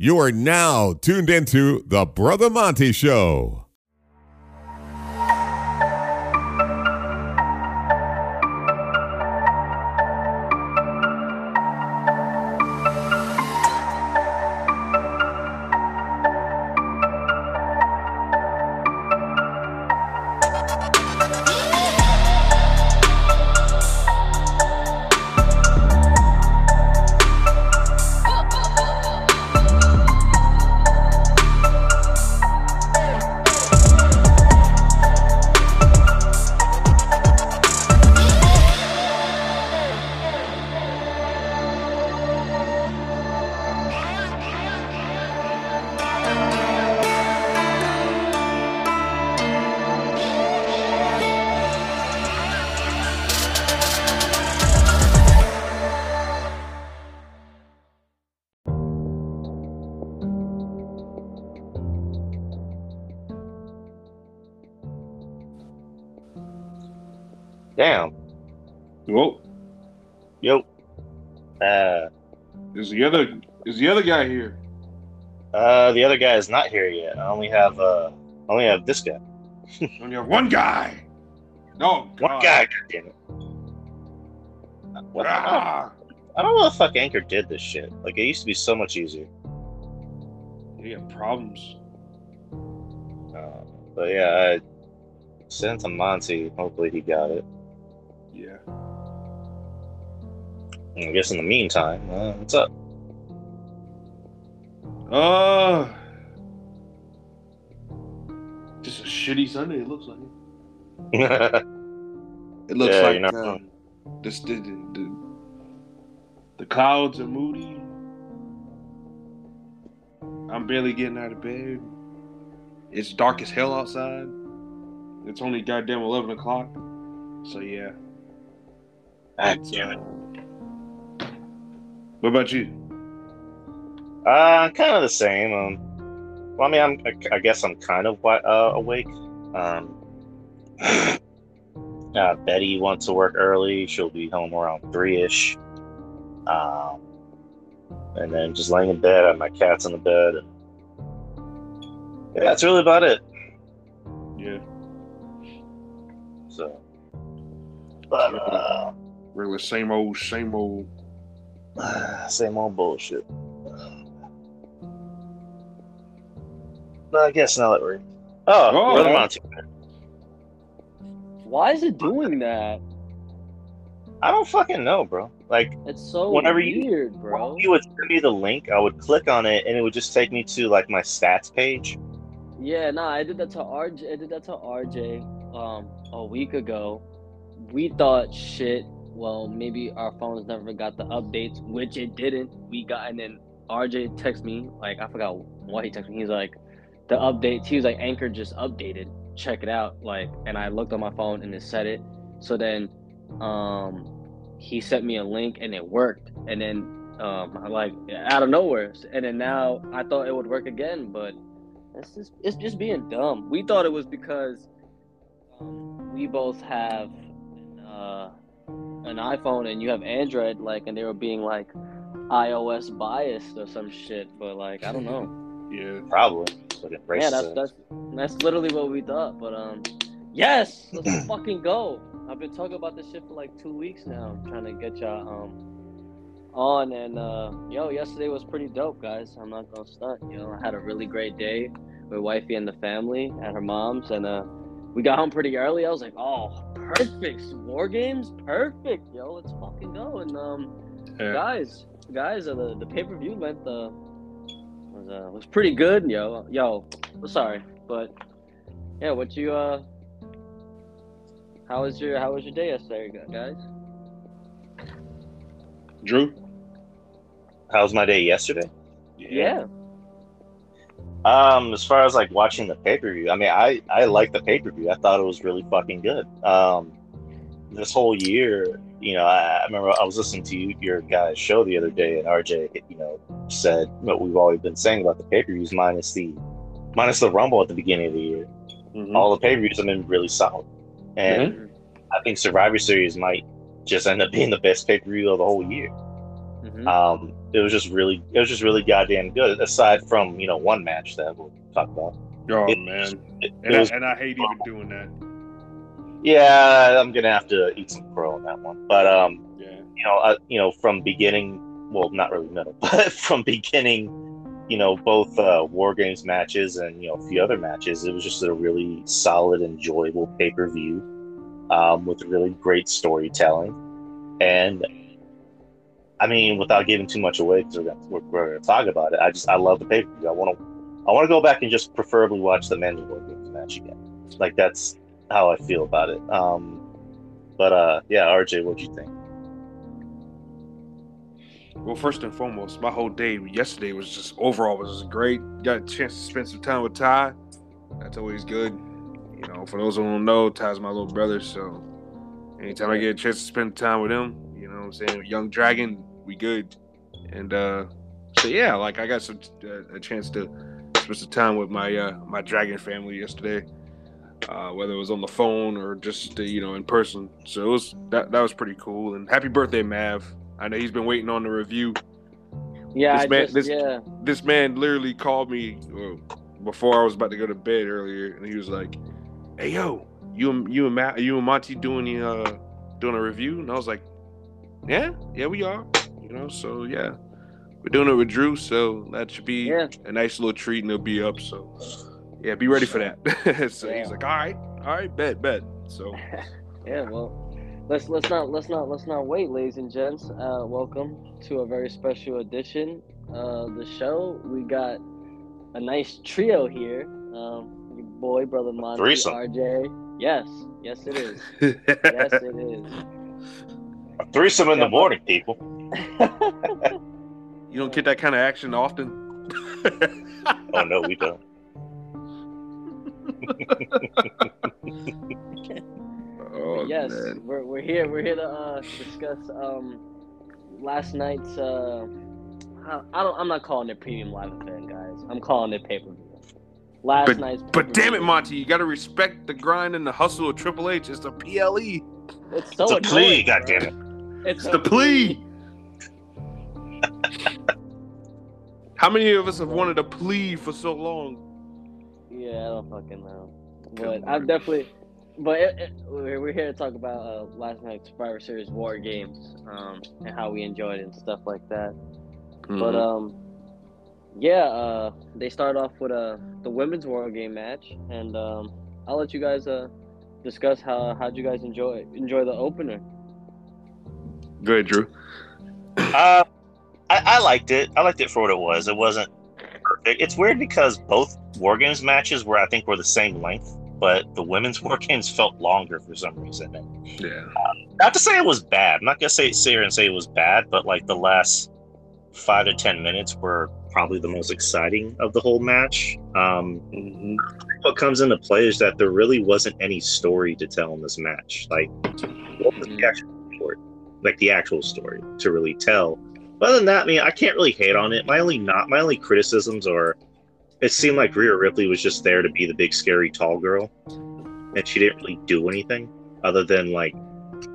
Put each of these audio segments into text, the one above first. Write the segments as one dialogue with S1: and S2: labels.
S1: You are now tuned into the Brother Monty Show.
S2: Is the other guy here?
S3: uh, the other guy is not here yet. I only have uh, I only have this guy.
S2: Only have one guy. No,
S3: One guy. God damn it. What
S2: Ah,
S3: I don't know what the fuck Anchor did this shit. Like it used to be so much easier.
S2: he had problems.
S3: Uh, but yeah, I sent to Monty. Hopefully he got it.
S2: Yeah.
S3: I guess in the meantime, uh, what's up?
S2: Uh, just a shitty Sunday. It looks like. It looks
S3: Yeah,
S2: like
S3: you're not
S2: uh, this the, the, the the clouds are moody. I'm barely getting out of bed. It's dark as hell outside. It's only goddamn eleven o'clock. So yeah.
S3: God damn it.
S2: uh, what about you?
S3: Uh, kind of the same. Um, well, I mean, I'm, I, I guess I'm kind of uh, awake. Um, uh, Betty wants to work early. She'll be home around three ish. Um, and then just laying in bed. I have my cats in the bed. And yeah, that's really about it.
S2: Yeah.
S3: So, but uh,
S2: Regular same old, same old.
S3: same old bullshit. I guess now that we're oh,
S2: Oh.
S3: Brother Monty.
S4: Why is it doing that?
S3: I don't fucking know, bro. Like,
S4: It's so
S3: Whenever you-
S4: weird, bro.
S3: you would send me the link, I would click on it, and it would just take me to like my stats page.
S4: Yeah, nah, I did that to RJ. I did that to RJ um a week ago. We thought shit. Well, maybe our phones never got the updates, which it didn't. We got and then RJ texted me like I forgot why he texted me. He's like the updates. He was like Anchor just updated. Check it out. Like, and I looked on my phone and it said it. So then, um, he sent me a link and it worked. And then um, I like out of nowhere. And then now I thought it would work again, but it's just it's just being dumb. We thought it was because um, we both have uh, an iPhone and you have Android, like, and they were being like iOS biased or some shit. But like, I don't know.
S2: Yeah.
S3: Probably. But it
S4: Yeah, that's
S3: racist.
S4: that's that's literally what we thought. But um, yes, let's fucking go. I've been talking about this shit for like two weeks now. I'm trying to get y'all um on and uh yo, yesterday was pretty dope, guys. I'm not gonna stunt. You know, I had a really great day with wifey and the family at her mom's, and uh we got home pretty early. I was like, oh, perfect. War games, perfect. Yo, let's fucking go. And um,
S2: Yeah.
S4: guys, guys, uh, the the pay per view went uh was uh was pretty good. Yo, yo, sorry, but yeah, what you uh. How was your How was your day yesterday, guys?
S2: Drew.
S3: How was my day yesterday?
S4: Yeah,
S3: Um, as far as like watching the pay per view, I mean, I I like the pay per view. I thought it was really fucking good. Um, this whole year, you know, I, I remember I was listening to you, your guys' show the other day, and RJ, you know, said what we've always been saying about the pay per views, minus the minus the Rumble at the beginning of the year.
S2: Mhm.
S3: All the pay per views have been really solid, and I think Survivor Series might just end up being the best pay per view of the whole year.
S4: Mhm.
S3: Um, it was just really it was just really goddamn good. Aside from you know one match that we'll talk about.
S2: Oh
S3: It-
S2: man,
S3: It,
S2: and,
S3: it was,
S2: I, and I hate even doing that.
S3: Yeah, I'm gonna have to eat some crow on that one. But um,
S2: Yeah.
S3: you know, uh, you know, from beginning, well, not really middle, but from beginning, you know, both uh, War Games matches and you know a few other matches, it was just a really solid, enjoyable pay per view um, with really great storytelling. And I mean, without giving too much away, because we're, gonna- we're, we're going to talk about it, I just I love the pay per view. I want to I want to go back and just preferably watch the men's War Games match again. Like that's how I feel about it. Um, but uh, yeah, RJ, what'd you think?
S2: Well, first and foremost, my whole day yesterday was just overall was just great. Got a chance to spend some time with Ty. That's always good. You know, for those who don't know, Ty's my little brother, so anytime I get a chance to spend time with him, you know what I'm saying, young dragon, we good. And uh so yeah, like I got some uh, a chance to spend some time with my uh my dragon family yesterday. Uh, whether it was on the phone or just uh, you know in person, so it was that that was pretty cool. And happy birthday, Mav! I know he's been waiting on the review.
S4: Yeah,
S2: This
S4: I
S2: man-
S4: just,
S2: this-
S4: yeah.
S2: This man literally called me before I was about to go to bed earlier, and he was like, "Hey, yo, you and you and Matt, you and Monty doing the uh, doing a review?" And I was like, "Yeah, yeah, we are." You know, so yeah, we're doing it with Drew, so that should be
S4: Yeah.
S2: a nice little treat, and it'll be up. So yeah, be ready for that. so
S4: Yeah.
S2: he's like, "All right, all right, bet, bet." So
S4: Yeah, well, let's let's not let's not let's not wait, ladies and gents. Uh, welcome to a very special edition of the show. We got a nice trio here. Um, your boy, brother Monty,
S3: threesome.
S4: RJ. Yes, yes it is. Yes it is.
S3: A threesome in
S4: Yeah,
S3: the morning, people.
S2: you don't get that kind of action often.
S3: Oh no, we don't.
S2: oh,
S4: yes,
S2: man.
S4: we're, we're here. We're here to uh, discuss um, last night's. Uh, I, I don't. I'm not calling it premium live event, guys. I'm calling it pay per view. Last
S2: But-
S4: night's.
S2: But damn it. Monty, you got to respect the grind and the hustle of Triple H. It's the PLE.
S4: It's so
S3: It's a plea,
S4: annoying,
S3: goddamn it.
S4: It's
S2: It's the plea. How many of us have wanted a plea for so long?
S4: Yeah, I don't fucking know. But
S2: I'm
S4: definitely. But it, it, we're we're here to talk about uh, last night's Survivor Series War Games um, and how we enjoyed it and stuff like that.
S2: Mm-hmm.
S4: But um, yeah, uh, they start off with uh, the women's War Game match, and um, I'll let you guys uh, discuss how how'd you guys enjoy enjoy the opener.
S2: Good, Drew.
S3: Uh, I, I liked it. I liked it for what it was. It wasn't perfect. It's weird because both War Games matches were, I think, were the same length, but the women's War Games felt longer for some reason. And
S2: Yeah.
S3: Uh, not to say it was bad. I'm not gonna say sit here and say it was bad, but like the last five to ten minutes were probably the most exciting of the whole match. Um, mm-hmm. what comes into play is that there really wasn't any story to tell in this match. Like, what was the mm. actual story? Like the actual story to really tell. Other than that, I mean, I can't really hate on it. My only not my only criticisms are, it seemed like Rhea Ripley was just there to be the big scary tall girl, and she didn't really do anything other than like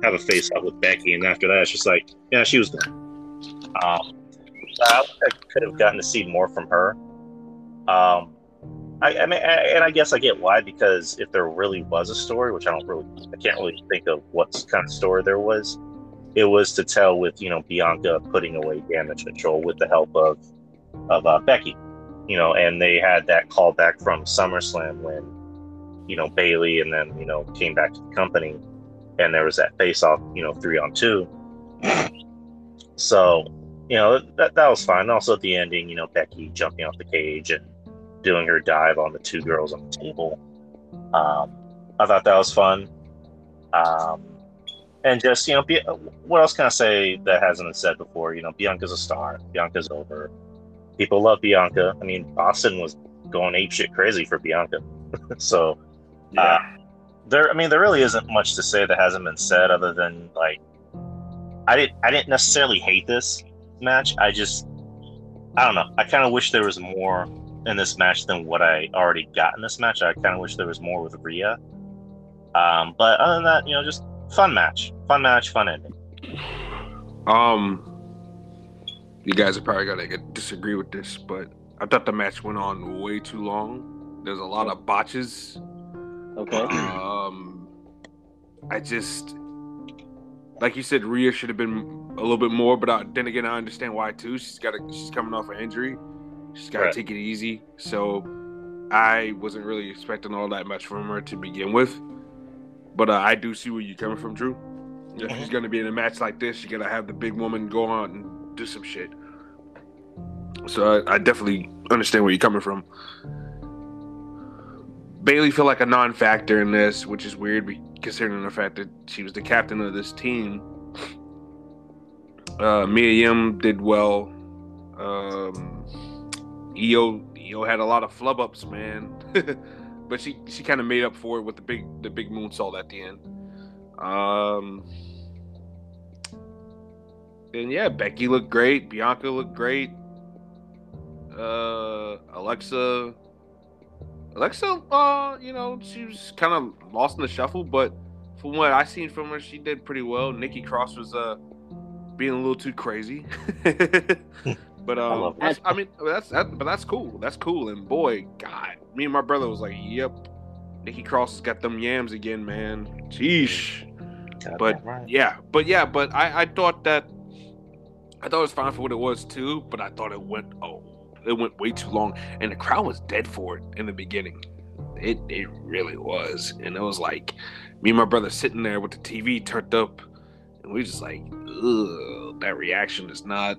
S3: have a face off with Becky, and after that, it's just like, yeah, she was done. Um, I I could have gotten to see more from her. Um, I, I mean, I, and I guess I get why because if there really was a story, which I don't really, I can't really think of what kind of story there was. It was to tell with you know Bianca putting away damage control with the help of of uh, Becky, you know, and they had that callback from SummerSlam when you know Bayley and then you know came back to the company, and there was that face off, you know, three on two. So you know that that was fine. Also at the ending, you know, Becky jumping off the cage and doing her dive on the two girls on the table. Um, I thought that was fun. Um, and just you know, Bi- what else can I say that hasn't been said before? You know, Bianca's a star. Bianca's over. People love Bianca. I mean, Austin was going ape shit crazy for Bianca. so uh, there, I mean, there really isn't much to say that hasn't been said other than like, I didn't, I didn't necessarily hate this match. I just, I don't know. I kind of wish there was more in this match than what I already got in this match. I kind of wish there was more with Rhea. Um, but other than that, you know, just fun match, fun match, fun ending.
S2: Um, you guys are probably gonna disagree with this, but I thought the match went on way too long. There's a lot of botches.
S4: Okay.
S2: Um, I just, like you said, Rhea should have been a little bit more, but I, then again, I understand why too. She's got, she's coming off an injury. She's got to
S3: Right.
S2: take it easy. So I wasn't really expecting all that much from her to begin with. But uh, I do see where you're coming from, Drew. If she's gonna be in a match like this, you gotta have the big woman go on and do some shit. So I, I definitely understand where you're coming from. Bayley feel like a non-factor in this, which is weird, considering the fact that she was the captain of this team. Uh, Mia Yim did well. Um, Io Io had a lot of flub ups, man, but she she kind of made up for it with the big the big moonsault at the end. Um, and yeah, Becky looked great. Bianca looked great. Uh, Alexa, Alexa, uh, you know, she was kind of lost in the shuffle, but from what I seen from her, she did pretty well. Nikki Cross was uh being a little too crazy, but um, that's, I mean, that's that, but that's cool. That's cool. And boy, God, me and my brother was like, "Yep, Nikki Cross has got them yams again, man." Sheesh. But
S3: right.
S2: yeah, but yeah, but I, I thought that I thought it was fine for what it was too, but I thought it went oh it went way too long and the crowd was dead for it in the beginning. It it really was. And it was like me and my brother sitting there with the TV turned up and we just like, ugh, that reaction is not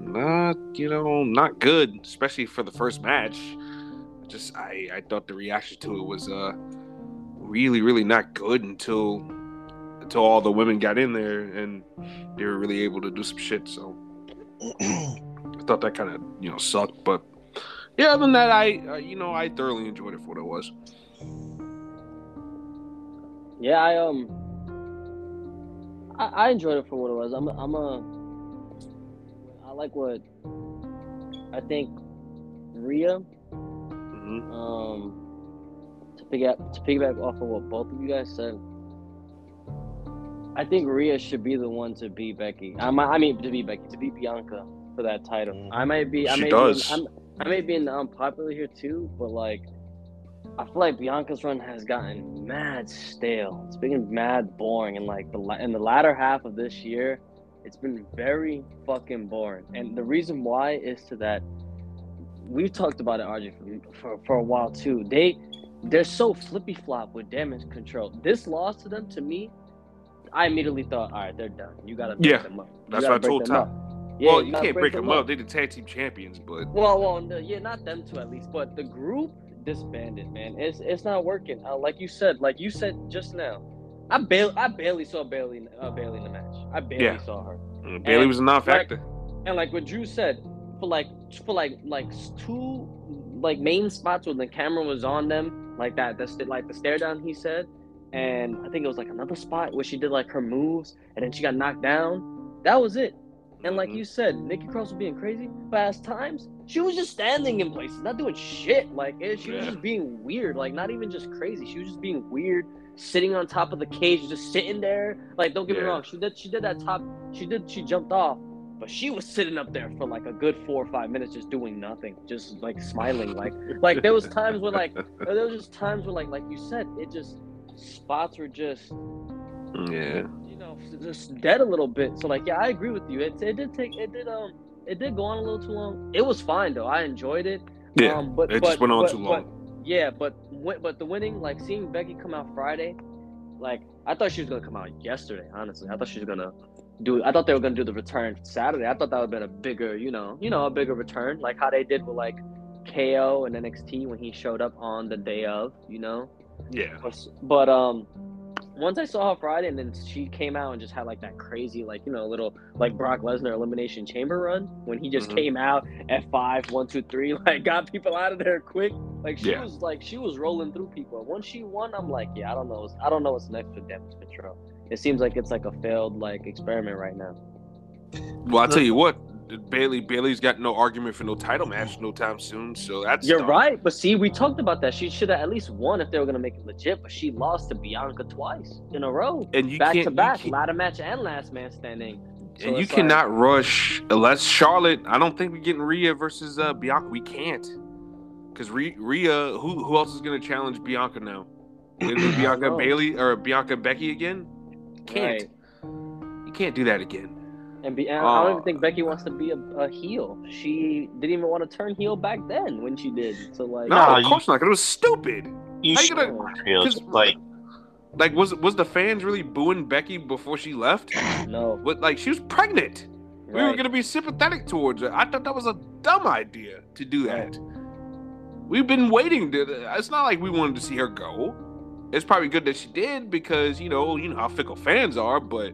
S2: not, you know, not good, especially for the first match. Just I, I thought the reaction to it was uh really, really not good until until all the women got in there and they were really able to do some shit. So I thought that kind of you know sucked, but yeah, other than that, I uh, you know I thoroughly enjoyed it for what it was.
S4: Yeah, I um, I, I enjoyed it for what it was. I'm, a, I'm a, I like what, I think, Rhea.
S2: hmm
S4: Um, to pick up to piggyback off of what both of you guys said, I think Rhea should be the one to beat Becky. I might, I mean, to beat Becky, to beat Bianca for that title.
S3: Mhm.
S4: I might be, I
S2: She
S4: may
S2: does.
S4: Be I may be in the unpopular here too, but like, I feel like Bianca's run has gotten mad stale. It's been mad boring, and like the in the latter half of this year, it's been very fucking boring. And the reason why is to that we've talked about it, RJ, for, for, for a while too. They they're so flippy flop with damage control. This loss to them, to me, I immediately thought, all right, they're done. You gotta break
S2: Yeah,
S4: them up. You
S2: that's what I told
S4: up. Yeah,
S2: well, you
S4: gotta
S2: can't break them up. They're the tag team champions, but
S4: Well, well, no, yeah, not them two at least, but the group disbanded, man. It's it's not working. Uh, like you said, like you said just now, I barely I barely saw Bayley uh, Bayley in the match. I barely
S2: Yeah.
S4: saw her.
S2: Bayley
S4: And,
S2: was a non-factor.
S4: And like what Drew said, for like for like like two like main spots where the camera was on them, like that, that's the, like the stare down he said, and I think it was like another spot where she did like her moves and then she got knocked down. That was it. And like you said, Nikki Cross was being crazy, but at times she was just standing in places, not doing shit. Like it, she was
S2: Yeah.
S4: just being weird, like not even just crazy. She was just being weird, sitting on top of the cage, just sitting there. Like don't get me wrong, she did she did that top, she did she jumped off, but she was sitting up there for like a good four or five minutes, just doing nothing, just like smiling. Like like there was times where like there was just times where like like you said, it just spots were just
S2: yeah,
S4: know just dead a little bit. So like yeah, I agree with you. It, it did take it did um it did go on a little too long. It was fine though. I enjoyed it.
S2: yeah.
S4: Um, but
S2: it
S4: but,
S2: just went on
S4: but-
S2: too
S4: but-
S2: long.
S4: yeah, but but the winning, like seeing Becky come out Friday, like I thought she was gonna come out yesterday. Honestly, I thought she was gonna do. I thought they were gonna do the return Saturday. I thought that would have been a bigger, you know, you know, a bigger return, like how they did with like KO and NXT when he showed up on the day of, you know.
S2: yeah,
S4: But, but um, once I saw her Friday, and then she came out and just had like that crazy, like you know, little like Brock Lesnar elimination chamber run when he just
S2: Mhm.
S4: came out at five, one, two, three, like got people out of there quick. Like she
S2: Yeah.
S4: was like she was rolling through people. Once she won, I'm like, yeah, I don't know, I don't know what's next for damage control. It seems like it's like a failed like experiment right now.
S2: Well, I'll tell you what, Bayley Bayley's got no argument for no title match no time soon. So that's
S4: You're
S2: done.
S4: right, but see, we talked about that. She should have at least won if they were gonna make it legit, but she lost to Bianca twice in a row.
S2: And you
S4: back to back, ladder match and last man standing. So
S2: and you cannot rush unless Charlotte. I don't think we're getting Rhea versus uh, Bianca. We can't because Rhea. Who who else is going to challenge Bianca now? Bianca. Bayley or Bianca Becky again? Can't.
S4: right.
S2: You can't do that again.
S4: And, be, and I don't
S2: Oh.
S4: even think oh. Becky wants to be a, a heel. She didn't even want to turn heel back then when she did. So like,
S2: No,
S3: Nah,
S2: of
S3: you-
S2: course not. 'cause It was stupid.
S3: You
S2: How you
S3: should
S2: gonna-
S3: feel
S2: 'cause-
S3: like
S2: Like, was was the fans really booing Becky before she left?
S4: no,
S2: But like, she was pregnant. We were gonna be sympathetic towards her. I thought that was a dumb idea to do that. We've been waiting. To, it's not like we wanted to see her go. It's probably good that she did because you know you know how fickle fans are. But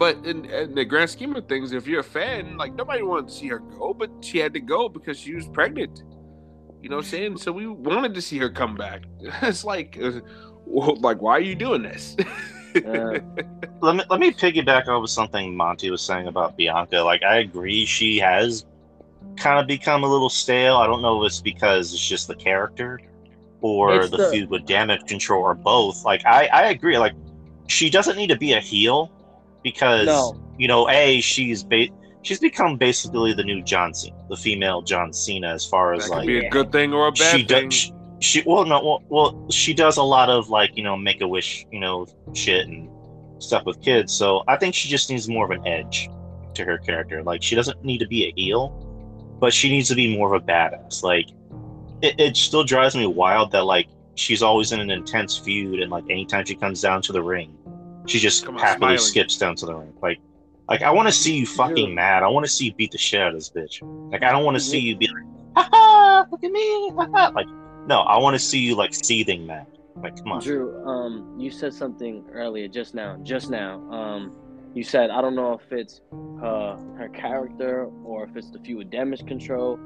S2: but in, in the grand scheme of things, if you're a fan, like nobody wanted to see her go, but she had to go because she was pregnant. You know what I'm saying? So we wanted to see her come back. It's like, uh, like why are you doing this?
S4: Uh,
S3: let me let me piggyback off of something Monty was saying about Bianca. Like I agree, she has kind of become a little stale. I don't know if it's because it's just the character or the,
S4: the-
S3: feud with damage control or both. Like I I agree. Like she doesn't need to be a heel because
S4: No.
S3: you know a she's ba- she's become basically the new John Cena, the female John Cena as far as
S2: could
S3: like
S2: be a good thing or a bad
S3: she
S2: thing.
S3: does she, she well no well, well she does a lot of like you know make a wish you know shit and stuff with kids so i think she just needs more of an edge to her character like she doesn't need to be a heel but she needs to be more of a badass like it, it still drives me wild that like she's always in an intense feud and like anytime she comes down to the ring she just
S2: on,
S3: happily
S2: smiling.
S3: skips down to the ring like like i want to see you fucking
S4: Dude.
S3: mad i want to see you beat the shit out of this bitch like i don't want to see you be like ha ha look at me ha, ha. like no, I want to see you like seething mad. Like, come on.
S4: Drew, um, you said something earlier, just now, just now. Um, you said I don't know if it's uh, her character or if it's the few with damage control.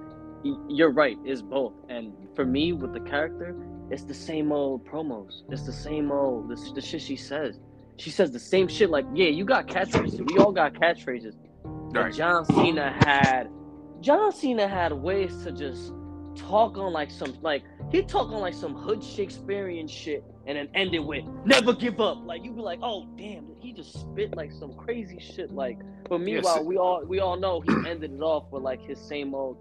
S4: You're right, it's both. And for me, with the character, it's the same old promos. It's the same old the, the shit she says. She says the same shit. Like, yeah, you got catchphrases. We all got catchphrases.
S2: Right.
S4: John Cena had John Cena had ways to just talk on like some like he talk on like some hood Shakespearean shit and then end it with never give up. Like you'd be like, oh damn, he just spit like some crazy shit. Like but meanwhile
S2: Yes.
S4: we all we all know he ended it off with like his same old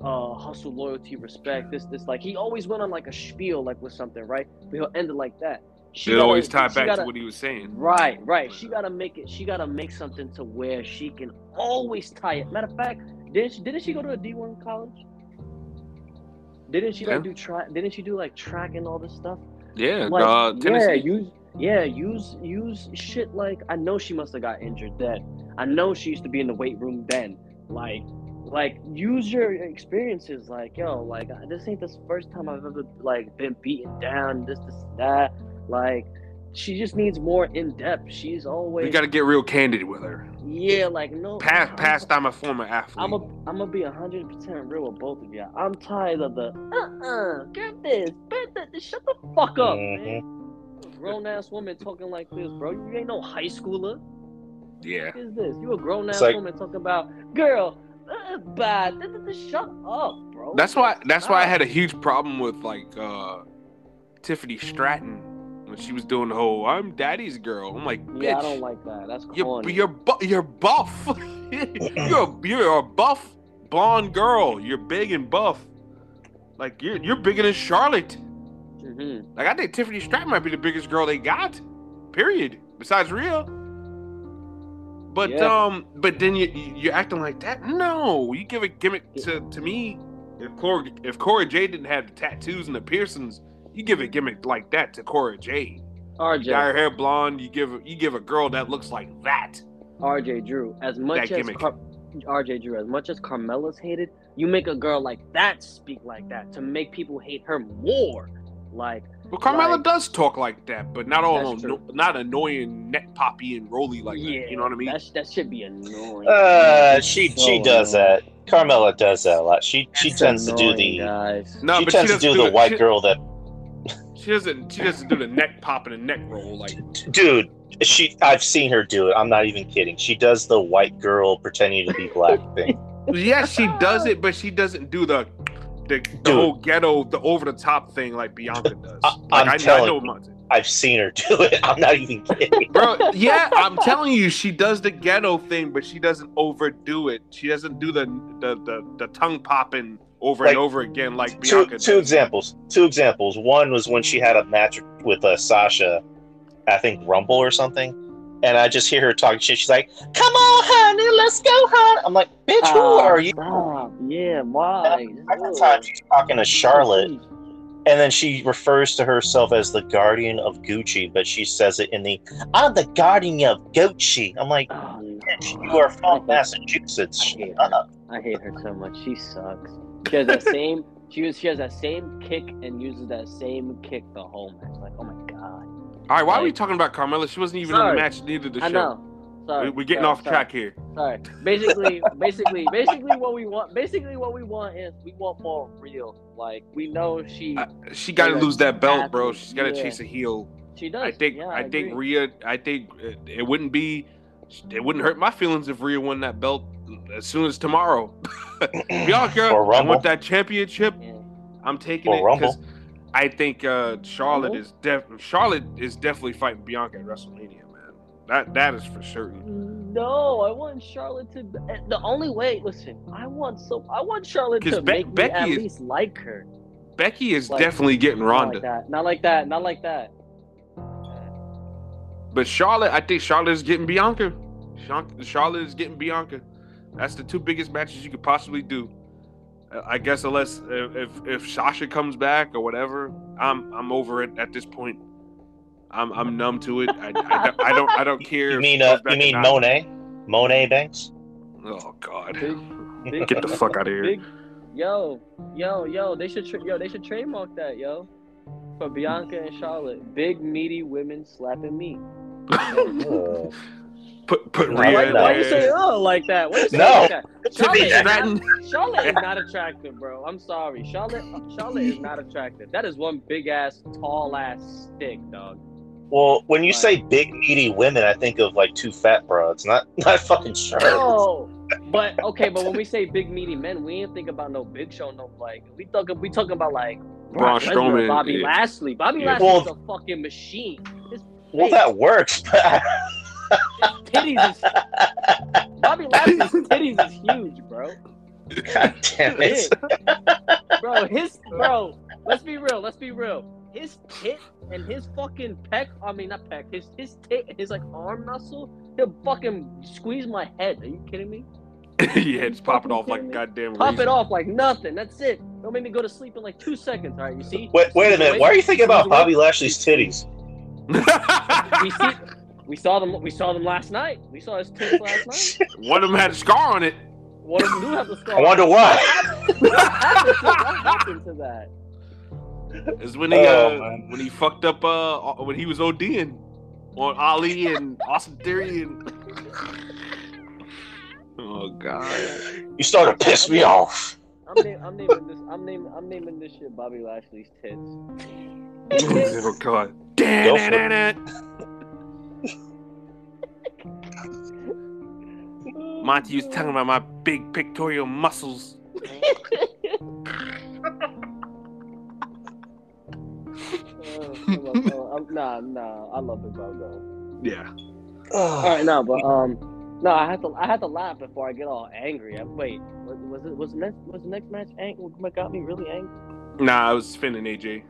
S4: uh hustle, loyalty, respect, this, this like he always went on like a spiel like with something, right? But he'll end it like that. She
S2: It
S4: gotta-
S2: always tied back
S4: gotta-
S2: to what he was saying.
S4: Right, right. She gotta make it. She gotta make something to where she can always tie it. Matter of fact, didn't she, didn't she go to a D one college? Didn't she like do track? Didn't she do like track and all this stuff?
S2: Yeah,
S4: Like,
S2: uh,
S4: yeah, use yeah, use use shit like I know she must have got injured then. I know she used to be in the weight room then. Like, like use your experiences. Like, yo, like this ain't the first time I've ever like been beaten down. This, this, that. Like, she just needs more in depth. She's always
S2: we got to get real candid with her.
S4: yeah, like no.
S2: Past, past, I'm a former athlete.
S4: I'm a, I'm gonna be hundred percent real with both of you. I'm tired of the uh uh get this, bet that shut the fuck up, man. Grown ass woman talking like this, bro. You ain't no high schooler.
S2: yeah.
S4: What is this? You a grown ass
S3: like-
S4: woman talking about girl, uh, bad. th- th- th- Shut up, bro.
S2: That's why. That's why I had a huge problem with like uh Tiffany Stratton when she was doing the whole "I'm Daddy's girl." I'm like, bitch,
S4: Yeah, I don't like that. That's corny.
S2: you're you're bu- you're buff. you're a, you're a buff blonde girl. You're big and buff. Like you're you're bigger than Charlotte.
S4: Mhm.
S2: Like I think Tiffany Stratton might be the biggest girl they got. Period. Besides Rhea. But
S4: Yeah.
S2: um, but then you you- you're acting like that. No, you give a gimmick to to me. If Corey if Cora Jade didn't have the tattoos and the piercings, you give a gimmick like that to Cora Jade. You dye her hair blonde. You give you give a girl that looks like that.
S4: RJ Drew. As much
S2: That
S4: as
S2: gimmick.
S4: Car- RJ Drew, as much as Carmella's hated, you make a girl like that speak like that to make people hate her more. Like,
S2: but Carmella
S4: Like-
S2: does talk like that, but not all
S4: That's true.
S2: not annoying, neck poppy and roly like
S4: yeah,
S2: that. You know what I mean?
S4: That, that should be annoying.
S3: Uh, she
S4: so
S3: she does
S4: annoying.
S3: that. Carmella does that a lot. She she
S4: It's
S3: tends to do the
S4: guys.
S2: No,
S3: she
S2: but
S3: tends
S2: she
S3: to do
S2: doesn't
S3: the white
S2: she-
S3: girl that
S2: She doesn't. She doesn't do the neck pop and the neck roll like.
S3: dude. She I've seen her do it. I'm not even kidding. She does the white girl pretending to be black thing.
S2: Yes, she does it, but she doesn't do the the, the whole ghetto, the over the top thing like Bianca does.
S3: I-
S2: like
S3: I'm
S2: I, I
S3: telling
S2: know
S3: you.
S2: about it.
S3: I've seen her do it. I'm not even kidding.
S2: bro. Yeah, I'm telling you, she does the ghetto thing, but she doesn't overdo it. She doesn't do the the the, the tongue popping over
S3: Like,
S2: and over again like
S3: two,
S2: Bianca.
S3: two
S2: does.
S3: examples. Two examples. One was when she had a match with uh, Sasha, I think Rumble or something, and I just hear her talking shit. She's like, "Come on, honey, let's go, honey." I'm like, "Bitch, who
S4: Ah,
S3: are you?"
S4: Stop. Yeah, why?
S3: Second time she's talking to Charlotte, and then she refers to herself as the guardian of Gucci, but she says it in the "I'm the guardian of Gucci." I'm like,
S4: Oh, no.
S3: "Bitch, you are from Massachusetts."
S4: I hate
S3: Shut up.
S4: I hate her so much. She sucks. She has that same. She was. She has that same kick and uses that same kick the whole match. Like, oh my god.
S2: All right, why are we talking about Carmella? She wasn't even in the match, neither the
S4: I
S2: show.
S4: know. Sorry.
S2: We- We're getting
S4: sorry,
S2: off
S4: sorry,
S2: track here.
S4: Sorry. Basically, basically, basically, what we want. Basically, what we want is we want more real. Like we know she.
S2: I- She got to lose that belt, bro. She's got to
S4: yeah.
S2: chase a heel.
S4: she does.
S2: I think.
S4: Yeah,
S2: I, think
S4: agree.
S2: Rhea. I think it, it wouldn't be. It wouldn't hurt my feelings if Rhea won that belt as soon as tomorrow. Bianca,
S3: Or
S2: I
S3: Rumble.
S2: want that championship.
S4: Yeah.
S2: I'm taking
S3: Or
S2: it because I think uh, Charlotte
S4: Rumble?
S2: is def- Charlotte is definitely fighting Bianca at WrestleMania, man. That that is for certain.
S4: No, I want Charlotte to. The only way, listen, I want so I want Charlotte
S2: 'Cause
S4: to
S2: Be-
S4: make me
S2: Becky
S4: at
S2: is-
S4: least like her.
S2: Becky is
S4: Like,
S2: definitely getting
S4: Not
S2: Ronda,
S4: like that. Not like that. Not like that.
S2: but Charlotte, I think Charlotte is getting Bianca. Charlotte is getting Bianca. That's the two biggest matches you could possibly do. Uh, I guess unless if if, if Sasha comes back or whatever, I'm I'm over it at this point. I'm I'm numb to it. I, I, don't- I don't I don't care.
S3: You mean uh, you mean. Monet? Monet Banks?
S2: Oh God,
S4: Big, big,
S2: get the fuck out of here.
S4: big. Yo, yo, yo! They should, tra- yo, they should trademark that, yo, for Bianca and Charlotte. Big meaty women slapping me.
S3: Ugh.
S2: put put
S3: I
S4: Why,
S2: Rhea
S3: like
S2: in
S4: why you say
S2: there.
S4: oh like that? Why you
S3: No.
S4: like that? Charlotte
S3: me,
S4: is,
S2: Stratton.
S4: not, Charlotte is not attractive, bro. I'm sorry, Charlotte. Charlotte is not attractive. That is one big ass, tall ass stick, dog.
S3: Well, when you
S4: Right.
S3: say big meaty women, I think of like two fat broads, not not fucking Charlotte.
S4: No, but okay, but when we say big meaty men, we ain't think about no Big Show, no like we talk we talking about like
S2: Braun
S4: Brock Lesnar,
S2: Strowman,
S4: Bobby
S2: yeah.
S4: Lashley. Bobby
S2: Yeah.
S4: Lashley is
S3: Well-
S4: a fucking machine. His
S3: Well, that works.
S4: titties is Bobby Lashley's titties is huge, bro.
S3: God damn it.
S4: Bro, his bro. Let's be real. Let's be real. His tit and his fucking pec. I mean, not pec. His his tit, his like arm muscle. He'll fucking squeeze my head. Are you kidding me?
S2: yeah, it's popping off like a goddamn.
S4: Pop
S2: razor.
S4: it off like nothing. That's it. Don't make me go to sleep in like two seconds. All right, you see?
S3: Wait, wait a minute. Why are you thinking about Bobby Lashley's titties?
S4: We see. We saw them. We saw them last night. We saw his tits last night.
S2: One of them had a scar on it.
S4: One of them do have the scar.
S3: I wonder why.
S4: What happened to, what happened to that?
S2: Is when he
S3: Oh,
S2: uh, when he fucked up uh when he was ODing on Ali and Austin Theory and. Oh god.
S3: You started to piss me off.
S4: I'm, name, I'm naming this. I'm naming. I'm naming this shit Bobby Lashley's tits.
S2: oh god.
S3: Damn it.
S2: Monty was talking about my big pictorial muscles.
S4: I'm- nah, nah. I love Big Bob though.
S2: Yeah.
S4: All right, no, but um, no, I had to. I had to laugh before I get all angry. I, wait, was, was it was the next was the next match ang- what got me really angry?
S2: Nah, I was Finn and AJ.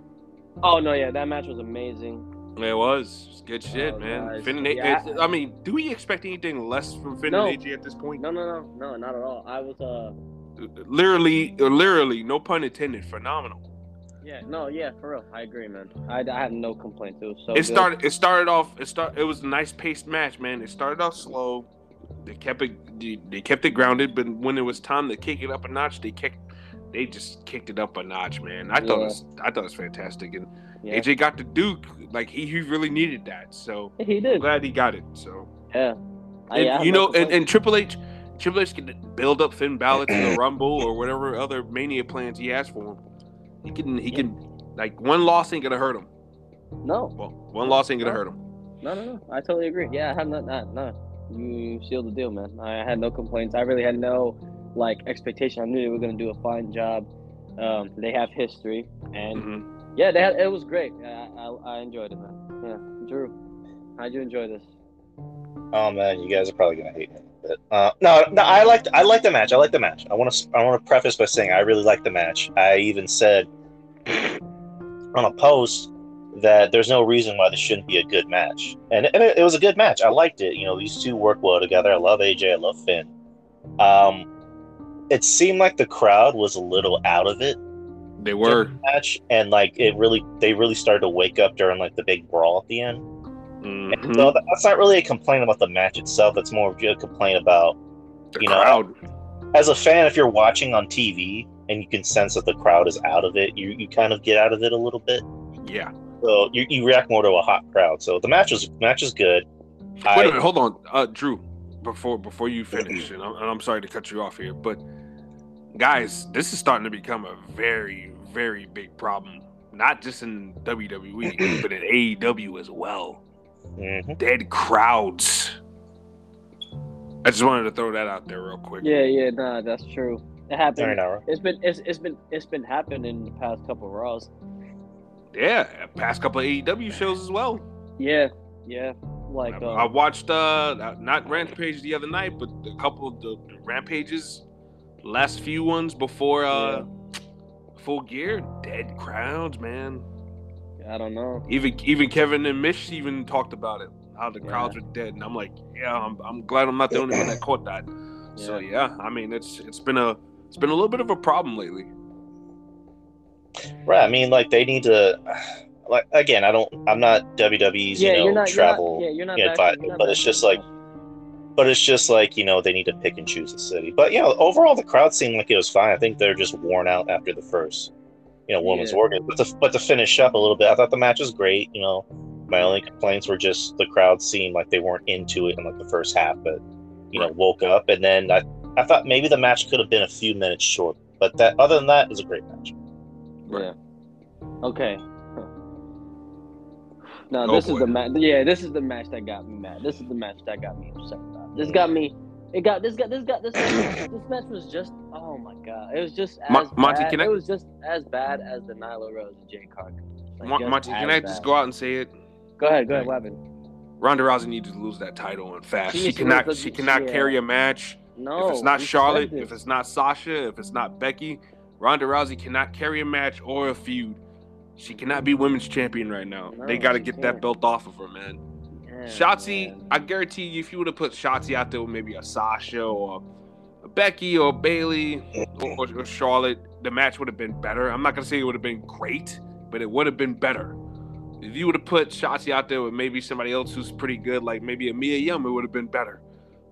S4: Oh no, yeah, that match was amazing.
S2: It was. Good shit,
S4: Oh,
S2: man.
S4: guys.
S2: Finn and AJ.
S4: Yeah.
S2: I mean, do we expect anything less from Finn
S4: No.
S2: and AJ at this point?
S4: No, no, no, no, not at all. I was uh,
S2: Literally, literally, no pun intended. Phenomenal.
S4: yeah, no, yeah, for real. I agree, man. I, I had no complaints. It was so.
S2: it
S4: good.
S2: started. It started off. It start. It was a nice paced match, man. It started off slow. They kept it. They, kept it grounded, but when it was time to kick it up a notch, they kicked. They just kicked it up a notch, man. I thought it was. I thought it was fantastic, and
S4: Yeah,
S2: AJ got the Duke. Like he, he really needed that. So
S4: he
S2: I'm
S4: did.
S2: glad he got it. So
S4: Yeah. I-
S2: and,
S4: I have
S2: you know, and, and Triple H, Triple H can build up Finn Balor to the Rumble or whatever other Mania plans he has for him. He can. He
S4: Yeah.
S2: can. Like one loss ain't gonna hurt him.
S4: no,
S2: Well, one loss ain't gonna
S4: No.
S2: hurt him.
S4: no, no, no. I totally agree. Yeah, I have no, no, no. You sealed the deal, man. I had no complaints. I really had no like expectation. I knew they were gonna do a fine job. Um, they have history, and
S2: hmm
S4: Yeah, had, it was great. I, I, I enjoyed it, man. Yeah, Drew, how'd you enjoy this?
S3: Oh man, you guys are probably gonna hate me. But, uh, no, no, I liked I liked the match. I liked the match. I want to I want to preface by saying I really liked the match. I even said on a post that there's no reason why this shouldn't be a good match, and, and it, it was a good match. I liked it. You know, these two work well together. I love AJ. I love Finn. Um, it seemed like the crowd was a little out of it
S2: They were.
S3: match, and like it really, they really started to wake up during like the big brawl at the end.
S2: Mhm.
S3: so that's not really a complaint about the match itself. It's more of a complaint about
S2: The
S3: you know, as a fan, if you're watching on TV and you can sense that the crowd is out of it, you, you kind of get out of it a little bit.
S2: yeah.
S3: So you, you react more to a hot crowd. So the match was match is good.
S2: Wait
S3: I-
S2: a minute, hold on, uh, Drew. Before before you finish, and I'm, and I'm sorry to cut you off here, but guys, this is starting to become a very very big problem. Not just in WWE, but in AEW as well.
S3: Mhm.
S2: Dead crowds. I just wanted to throw that out there real quick.
S4: Yeah, yeah, nah, that's true. It happened.
S3: Sorry, Nara.
S4: It's been it's, it's been it's been happening in the past couple of Raws.
S2: Yeah, past couple of AEW shows as well.
S4: Yeah, yeah. Like
S2: I,
S4: uh,
S2: I watched uh not Rampage the other night, but a couple of the, the Rampages, last few ones before uh full gear, dead crowds, man.
S4: I don't know.
S2: Even even Kevin and Mish even talked about it, how the
S4: Yeah.
S2: crowds are dead, and I'm like, yeah, I'm, I'm glad I'm not the only one that caught that. So yeah, I mean it's it's been a it's been a little bit of a problem lately.
S3: Right. I mean, like they need to. Like again, I don't. I'm not WWE's.
S4: yeah,
S3: you know,
S4: you're not
S3: travel.
S4: You're not, yeah, you're not.
S3: yeah, but-
S4: you're not
S3: but it's just like- But it's just like you know they need to pick and choose the city. But you know, overall the crowd seemed like it was fine. I think they're just worn out after the first, you know, women's
S4: Yeah.
S3: game. But to, but to finish up a little bit, I thought the match was great. You know, my only complaints were just the crowd seemed like they weren't into it in like the first half, but you know, woke up and then I I thought maybe the match could have been a few minutes short. But that other than that, it was a great match.
S4: Yeah. Okay. No,
S2: Oh,
S4: this is
S2: boy.
S4: the match. Yeah, this is the match that got me mad. This is the match that got me upset. About. This got me. It got this got this got this. this match was just. Oh my god! It was just as
S2: Mon- Monty,
S4: bad.
S2: I-
S4: it was just as bad as the Nyla Rose and Jay Carter. Like,
S2: Mon- Monty, can I just
S4: bad.
S2: go out and say it?
S4: Go ahead. Go ahead. What happened?
S2: Ronda Rousey needs to lose that title and fast.
S4: She
S2: She, cannot.
S4: lose
S2: She cannot
S4: yeah.
S2: carry a match.
S4: No.
S2: if it's not Charlotte, if it's not Sasha, if it's not Becky, Ronda Rousey cannot carry a match or a feud. She cannot be women's champion right now. they got to get that
S4: can't.
S2: belt off of her, man.
S4: Yeah,
S2: Shotzi,
S4: man.
S2: I guarantee you, if you would have put Shotzi out there with maybe a Sasha or a Becky or Bayley or, or, Charlotte, the match would have been better. I'm not gonna say it would have been great, but it would have been better. If you would have put Shotzi out there with maybe somebody else who's pretty good, like maybe a Mia Yim, it would have been better.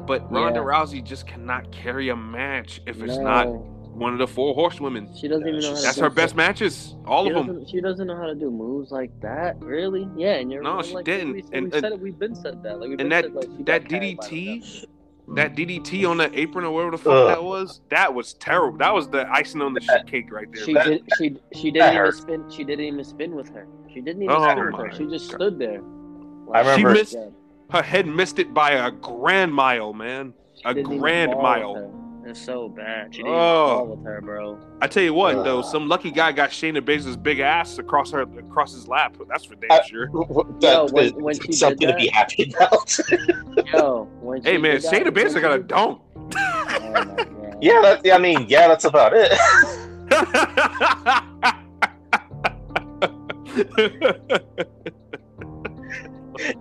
S2: But Ronda
S4: Yeah.
S2: Rousey just cannot carry a match if it's not
S4: No.
S2: One of the four horsewomen.
S4: She doesn't even know how to
S2: That's
S4: do
S2: her
S4: shit.
S2: best matches, all
S4: she
S2: of them.
S4: She doesn't know how to do moves like that, really. Yeah, and you're
S2: No,
S4: right,
S2: she
S4: like,
S2: didn't.
S4: We,
S2: And-
S4: we
S2: and-
S4: said it. We've been said that. Like, we've
S2: and
S4: been
S2: that-
S4: said, like,
S2: that
S4: got carried by
S2: DDT. That DDT on the apron or whatever the fuck
S3: Ugh.
S2: that was, that was terrible. That was the icing on the shit cake right there.
S4: She
S3: That-
S4: did. She she didn't even
S3: hurt.
S4: spin. She didn't even spin with her. She didn't even
S2: Oh
S4: spin with her. She just
S2: God.
S4: stood there.
S3: I remember-
S2: She missed-
S4: Yeah,
S2: Her head missed it by a grand mile, man.
S4: she
S2: A grand
S4: ball
S2: mile.
S4: With her. It's so bad. She didn't
S2: Oh.
S4: even with her, bro.
S2: I tell you what,
S3: Ugh.
S2: though, some lucky guy got Shayna Baszler's big ass across her across his lap. That's for damn
S3: Uh,
S2: sure.
S3: That
S4: when-
S3: is
S4: when she did
S3: something to be happy about.
S4: Yo, when
S2: Hey man,
S4: did that-
S2: Shayna
S4: when
S2: Baszler
S4: she
S2: got a
S4: did-
S2: dunk.
S4: Oh
S3: yeah, that, I mean, yeah, that's about it.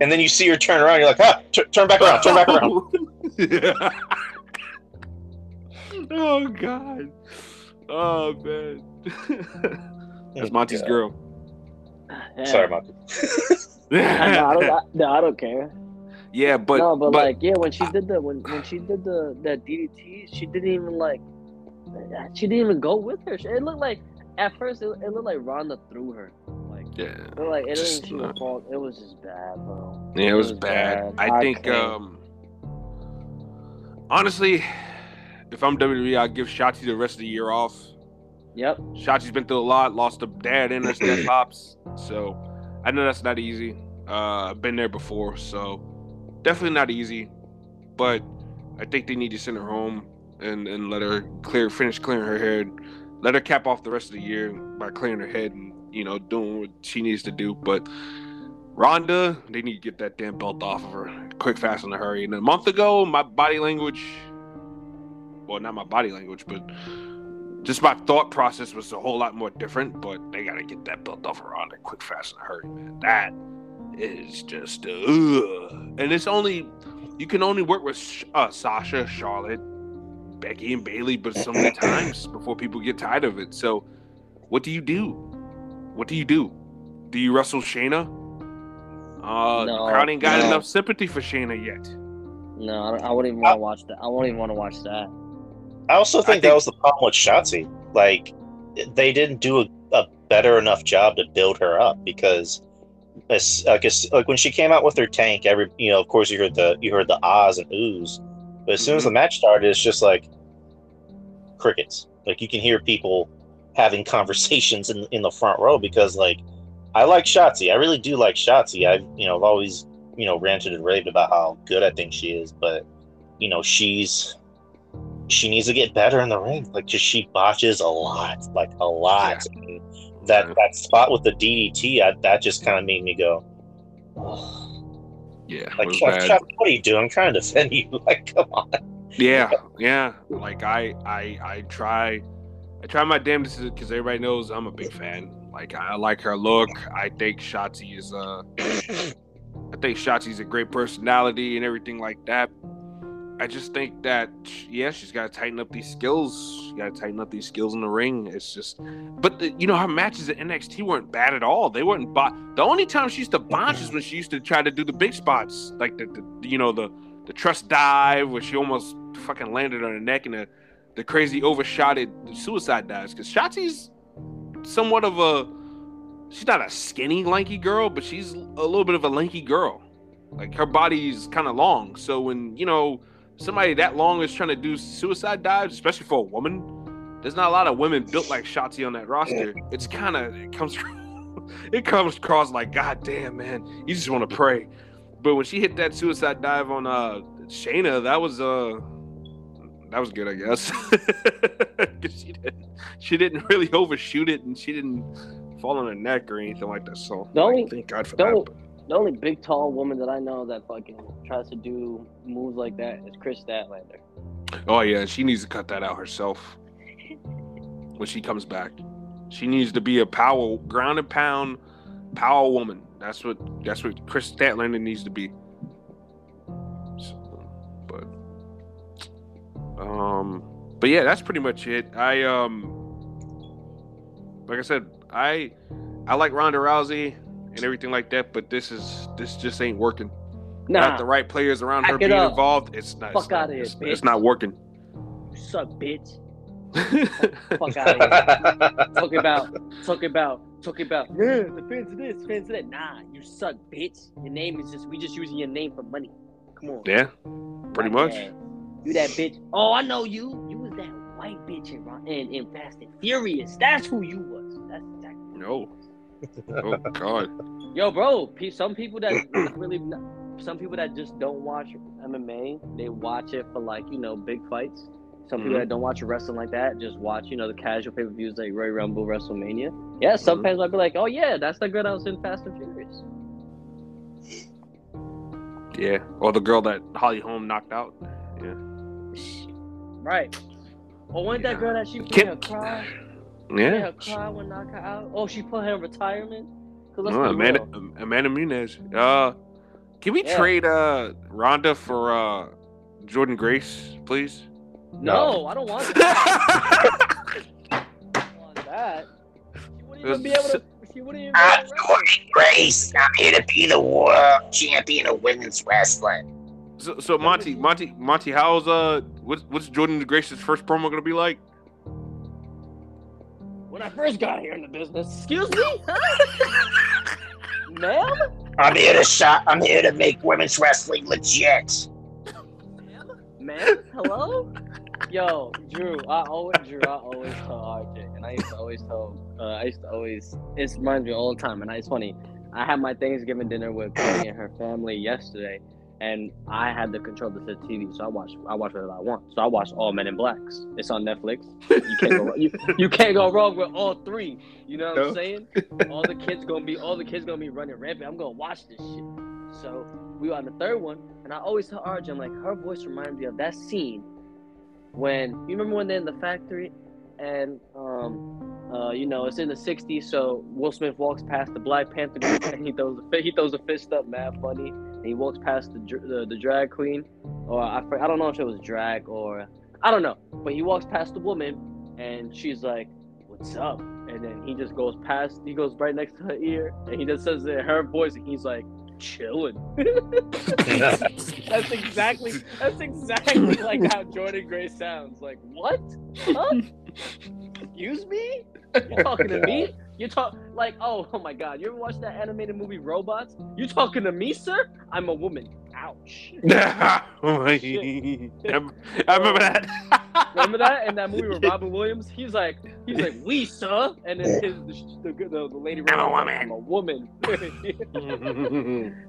S3: and then you see her turn around, you're like, ah, t- turn back around, turn back around.
S2: Yeah. Oh god. Oh man. That's Monty's
S3: Yeah.
S2: girl.
S4: Yeah.
S3: Sorry, Monty.
S4: I, no, I don't, I, no, I don't care.
S2: yeah, but
S4: no, but,
S2: but
S4: like, yeah, when she did the when when she did the that DDT, she didn't even like, she didn't even go with her. It looked like at first it, it looked like Ronda threw her. Like,
S2: yeah.
S4: it looked like it
S2: Just
S4: didn't she
S2: not-
S4: was fall. It was just bad, bro.
S2: Yeah, it was
S4: was
S2: bad.
S4: bad.
S2: I
S4: I
S2: think
S4: can't.
S2: um honestly, if I'm WWE, I'll give Shotzi the rest of the year off.
S4: Yep.
S2: Shotzi's been through a lot, lost a dad and her step pops. So I know that's not easy. Uh I've been there before, so definitely not easy. But I think they need to send her home and, and let her clear finish clearing her head. Let her cap off the rest of the year by clearing her head and you know, doing what she needs to do. But Ronda, they need to get that damn belt off of her, quick, fast, in a hurry. And a month ago, my body language, well, not my body language, but just my thought process was a whole lot more different. But they gotta get that belt off of Ronda, quick, fast, and hurry, man. That is just, uh, and it's only you can only work with uh, Sasha, Charlotte, Becky, and Bayley, but so many times before people get tired of it. So, what do you do? What do you do? Do you wrestle Shayna? Uh,
S4: No,
S2: crowd ain't got
S4: no.
S2: enough sympathy for Shayna yet.
S4: No, I, don't, I wouldn't even want to watch that. I won't even want to watch that.
S3: I also think,
S2: I
S3: that was the problem with Shotzi. Like, they didn't do a, a better enough job to build her up because, as, like, like when she came out with her tank, every you know, of course, you heard the you heard the ahs and oohs, but as soon as mm-hmm. the match started, it's just like crickets. Like you can hear people having conversations in in the front row because, like, I like Shotzi. I really do like Shotzi. I you know, I've always you know ranted and raved about how good I think she is, but you know, she's she needs to get better in the ring. Like, just she botches a lot, like a lot. And That
S2: Yeah.
S3: that spot with the DDT, I, that just kind of made me go, "Ugh."
S2: Yeah,
S3: like, Chuck. Chuck, what are you doing? I'm trying to defend you. Like, come on.
S2: Yeah, yeah. Like I, I, I try, I try my damnedest because everybody knows I'm a big fan. Like I like her look. I think Shotzi is uh, I think Shotzi's a great personality and everything like that. I just think that yeah, she's got to tighten up these skills. Got to tighten up these skills in the ring. It's just, but the, you know her matches at NXT weren't bad at all. They weren't. Bo- the only time she used to botch is when she used to try to do the big spots, like the, the you know the the trust dive where she almost fucking landed on her neck and the the crazy overshotted suicide dives. Because Shotzi's somewhat of a she's not a skinny lanky girl, but she's a little bit of a lanky girl. Like her body's kind of long, so when you know somebody that long is trying to do suicide dives, especially for a woman, there's not a lot of women built like Shotzi on that roster. It's kind of it comes it comes across like God damn man, you just want to pray. But when she hit that suicide dive on uh Shayna, that was uh that was good, I guess. 'Cause she didn't she didn't really overshoot it and she didn't fall on her neck or anything like that. So
S4: The only-
S2: like, thank God for
S4: the
S2: that.
S4: The only big tall woman that I know that fucking tries to do moves like that is Kris Statlander.
S2: Oh yeah, she needs to cut that out herself when she comes back. She needs to be a power ground and pound power woman. That's what that's what Kris Statlander needs to be. So, but um but yeah, that's pretty much it. I um like I said, I I like Ronda Rousey and everything like that, but this is this just ain't working.
S4: Nah,
S2: Not the right players around her
S4: Back it
S2: being
S4: up.
S2: involved. It's not.
S4: Fuck
S2: it's not,
S4: outta here,
S2: it's, it's not working.
S4: you suck, bitch. Fuck out of here. Talking about, talking about, talking about. Yeah, the fans of this, fans of that. Nah, you suck, bitch. Your name is just we just using your name for money. Come on.
S2: yeah, pretty
S4: My
S2: much.
S4: bad. You that bitch. Oh, I know you. You was that white bitch in, in, in Fast and Furious. That's who you was. That's exactly.
S2: No. Oh God.
S4: Yo, bro. Some people that really, some people that just don't watch MMA, they watch it for like you know big fights. Some people
S2: Mhm.
S4: that don't watch wrestling like that just watch you know the casual pay per views like Royal Rumble, WrestleMania. Yeah, some
S2: Mhm.
S4: fans might be like, oh yeah, that's the girl that was in Fast and Furious.
S2: Yeah. Or the girl that Holly Holm knocked out. Yeah.
S4: Right. Or wasn't
S2: Yeah.
S4: that girl that she
S2: Can-
S4: cry? Made
S2: Yeah.
S4: her cry when knock her out. Oh, she put her in retirement. Cause let's
S2: Oh, Amanda,
S4: real.
S2: Amanda Nunes. Uh, can we
S4: Yeah.
S2: trade uh Ronda for uh Jordynne Grace, please?
S4: No, I don't want that. I don't want that. She wouldn't even be able to. She wouldn't even be
S5: I'm
S4: able to wrestle.
S5: Jordynne Grace. I'm here to be the world champion of women's wrestling.
S2: So, so Monty, Monty, Monty, how's uh, what's what's Jordynne Grace's first promo gonna be like?
S4: When I first got here in the business, excuse me, ma'am,
S5: I'm here to shot. I'm here to make women's wrestling legit.
S4: ma'am, hello. Yo, Drew, I always, Drew, I always tell RJ, and I used to always tell, uh, I used to always, it reminds me all the time, and it's funny. I had my Thanksgiving dinner with Cody and her family yesterday, and I had the control of the TV, so I watch I watch whatever I want. So I watched all Men in Blacks. It's on Netflix. You can't go you, you can't go wrong with all three. You know what
S2: No.
S4: I'm saying? All the kids gonna be all the kids gonna be running rampant. I'm gonna watch this shit. So we were on the third one, and I always tell Arj, I'm like, her voice reminds me of that scene when you remember when they're in the factory and um uh, you know, it's in the '60s, so Will Smith walks past the Black Panther and he throws a he throws a fist up, mad funny. He walks past the the, the drag queen, or I I don't know if it was drag or I don't know, but he walks past the woman and she's like, "What's up?" And then he just goes past, he goes right next to her ear, and he just says it in her voice, and he's like, "Chilling." That's exactly that's exactly like how Jordan Gray sounds. Like what? Huh? Excuse me? You're talking to me? You talk like oh oh my god! You ever watch that animated movie Robots? You talking to me, sir? I'm a woman. Ouch.
S2: I I remember that.
S4: Remember that in that movie with Robin Williams? He's like he's like we sir, and then his the, the, the, the lady.
S2: I'm a woman.
S4: I'm a woman.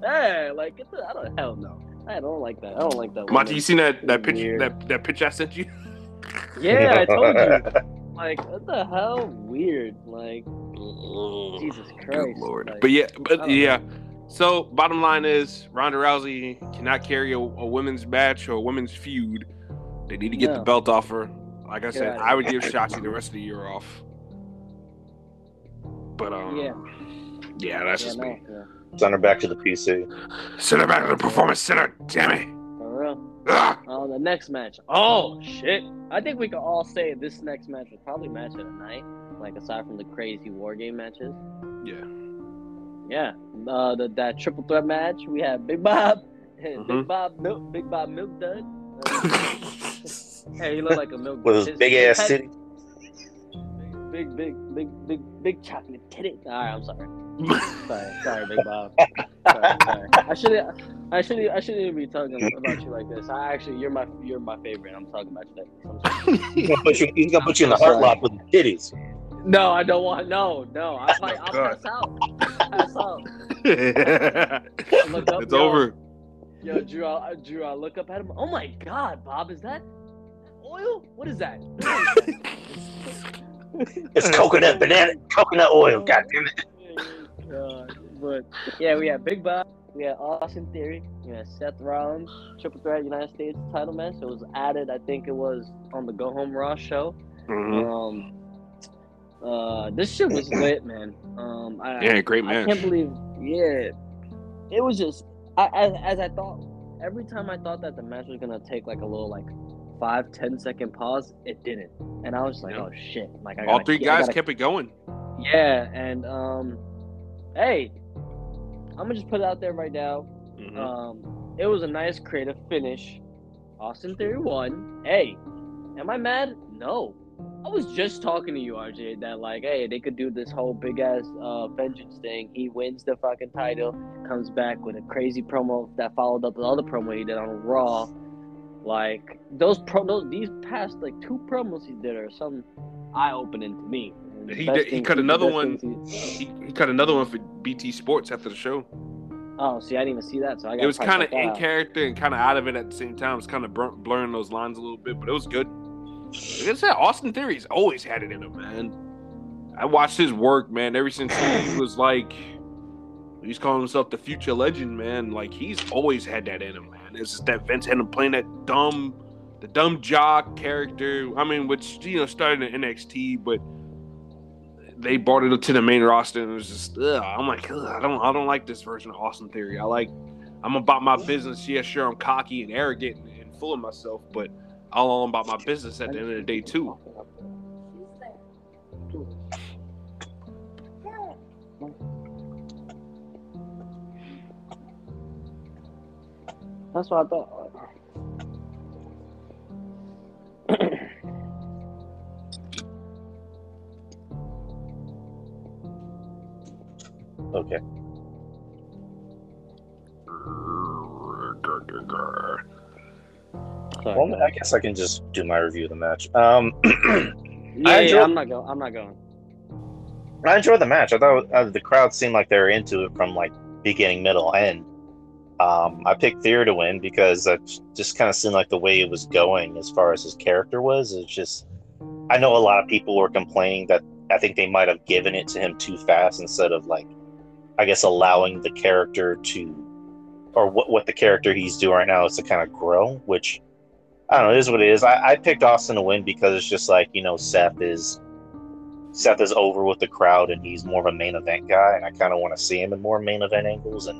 S4: hey, like get the I don't hell no. I don't like that. I don't like that.
S2: Monty,
S4: woman.
S2: you seen that that picture that that picture I sent you?
S4: Yeah, I told you. Like, what the hell? Weird. Like, Jesus
S2: Good lord.
S4: Like,
S2: But yeah, but
S4: don't
S2: yeah. So bottom line is Ronda Rousey cannot carry a, a women's match or a women's feud. They need to get the belt off her. Like I
S4: Get
S2: said,
S4: outta
S2: I would give Shotzi the rest of the year off. But um,
S4: Yeah.
S2: yeah, that's
S4: yeah,
S2: just
S4: no,
S2: me.
S4: yeah,
S3: Send her back to the PC.
S2: Send her back to the performance center. Damn it.
S4: for real. Oh, the next match. Oh shit! I think we can all say this next match was probably match of the night. Like aside from the crazy war game matches.
S2: Yeah.
S4: Yeah. Uh, the that triple threat match we had Big Bob,
S2: Mhm.
S4: Big Bob Milk, Big Bob Milk Dud. Uh, hey, he looked like a milk.
S3: With his big ass
S4: head-
S3: titty.
S4: Big, big, big, big, big chocolate titty. All right, I'm sorry. Sorry, sorry, Big Bob. Sorry, sorry. I shouldn't. I shouldn't. I shouldn't even be talking about you like this. I actually, you're my, you're my favorite. I'm talking about you like this. I'm sorry.
S3: He's gonna put you, he's gonna put you in the Hurt Lock with the titties.
S4: No, I don't want. No, no. I might. I'll
S2: God.
S4: pass out. Pass out. Up,
S2: it's
S4: yo.
S2: over.
S4: Yo, Drew. I, Drew. I look up at him. Oh my God, Bob, is that oil? What is that?
S3: It's coconut banana, coconut oil. God damn it.
S4: God. But yeah, we had Big Bob, we had Austin Theory, we had Seth Rollins, Triple Threat United States title match. It was added, I think it was on the Go Home Raw show.
S2: Mhm.
S4: Um, uh, this shit was lit, man. Um, I,
S2: Yeah, great
S4: man.
S2: I
S4: can't believe, yeah, it was just I, as, as I thought. Every time I thought that the match was gonna take like a little like five ten second pause, it didn't, and I was like,
S2: Yeah.
S4: oh shit! Like I
S2: All
S4: gotta
S2: three
S4: keep- I
S2: guys
S4: gotta
S2: kept it going.
S4: yeah, and um, hey, I'm gonna just put it out there right now.
S2: Mhm.
S4: Um, it was a nice creative finish. Austin Theory won. Hey, am I mad? No. I was just talking to you, RJ, that like, hey, they could do this whole big ass uh, vengeance thing. He wins the fucking title, comes back with a crazy promo that followed up the other promo he did on Raw. Like those pro, those, these past like two promos he did are some eye opening to me.
S2: He did- he cut another one.
S4: he-
S2: He, cut another one for BT Sports after the show.
S4: Oh, see, I didn't even see that, so I got.
S2: It was kind of in character and kind of out of it at the same time. It was kind of blurring those lines a little bit, but it was good. Like I said, Austin Theory's always had it in him, man. I watched his work, man, ever since he was like, he's calling himself the future legend, man. Like he's always had that in him, man. It's just that Vince had him playing that dumb, the dumb jock character. I mean, which you know started in NXT, but they brought it to the main roster, and it was just, ugh, I'm like, ugh, I don't, I don't like this version of Austin Theory. I like, I'm about my business. Yeah, sure, I'm cocky and arrogant and, and full of myself, but I'm all about my business at the end of the day too.
S4: That's what I thought.
S3: Okay.
S4: Sorry,
S3: Well,
S4: guys.
S3: I guess I can just do my review of the match. Um,
S4: yeah,
S3: I
S4: yeah,
S3: enjoyed-
S4: I'm not going. I'm not going.
S3: I enjoyed the match. I thought uh, the crowd seemed like they were into it from like beginning, middle, end. Um, I picked Theory to win because I just kind of seemed like the way it was going as far as his character was. It's just, I know a lot of people were complaining that I think they might have given it to him too fast instead of like, I guess, allowing the character to, or what, what the character he's doing right now is to kind of grow, which I don't know, it is what it is. I, I picked Austin to win because it's just like, you know, Seth is. Seth is over with the crowd and he's more of a main event guy, and I kind of want to see him in more main event angles. And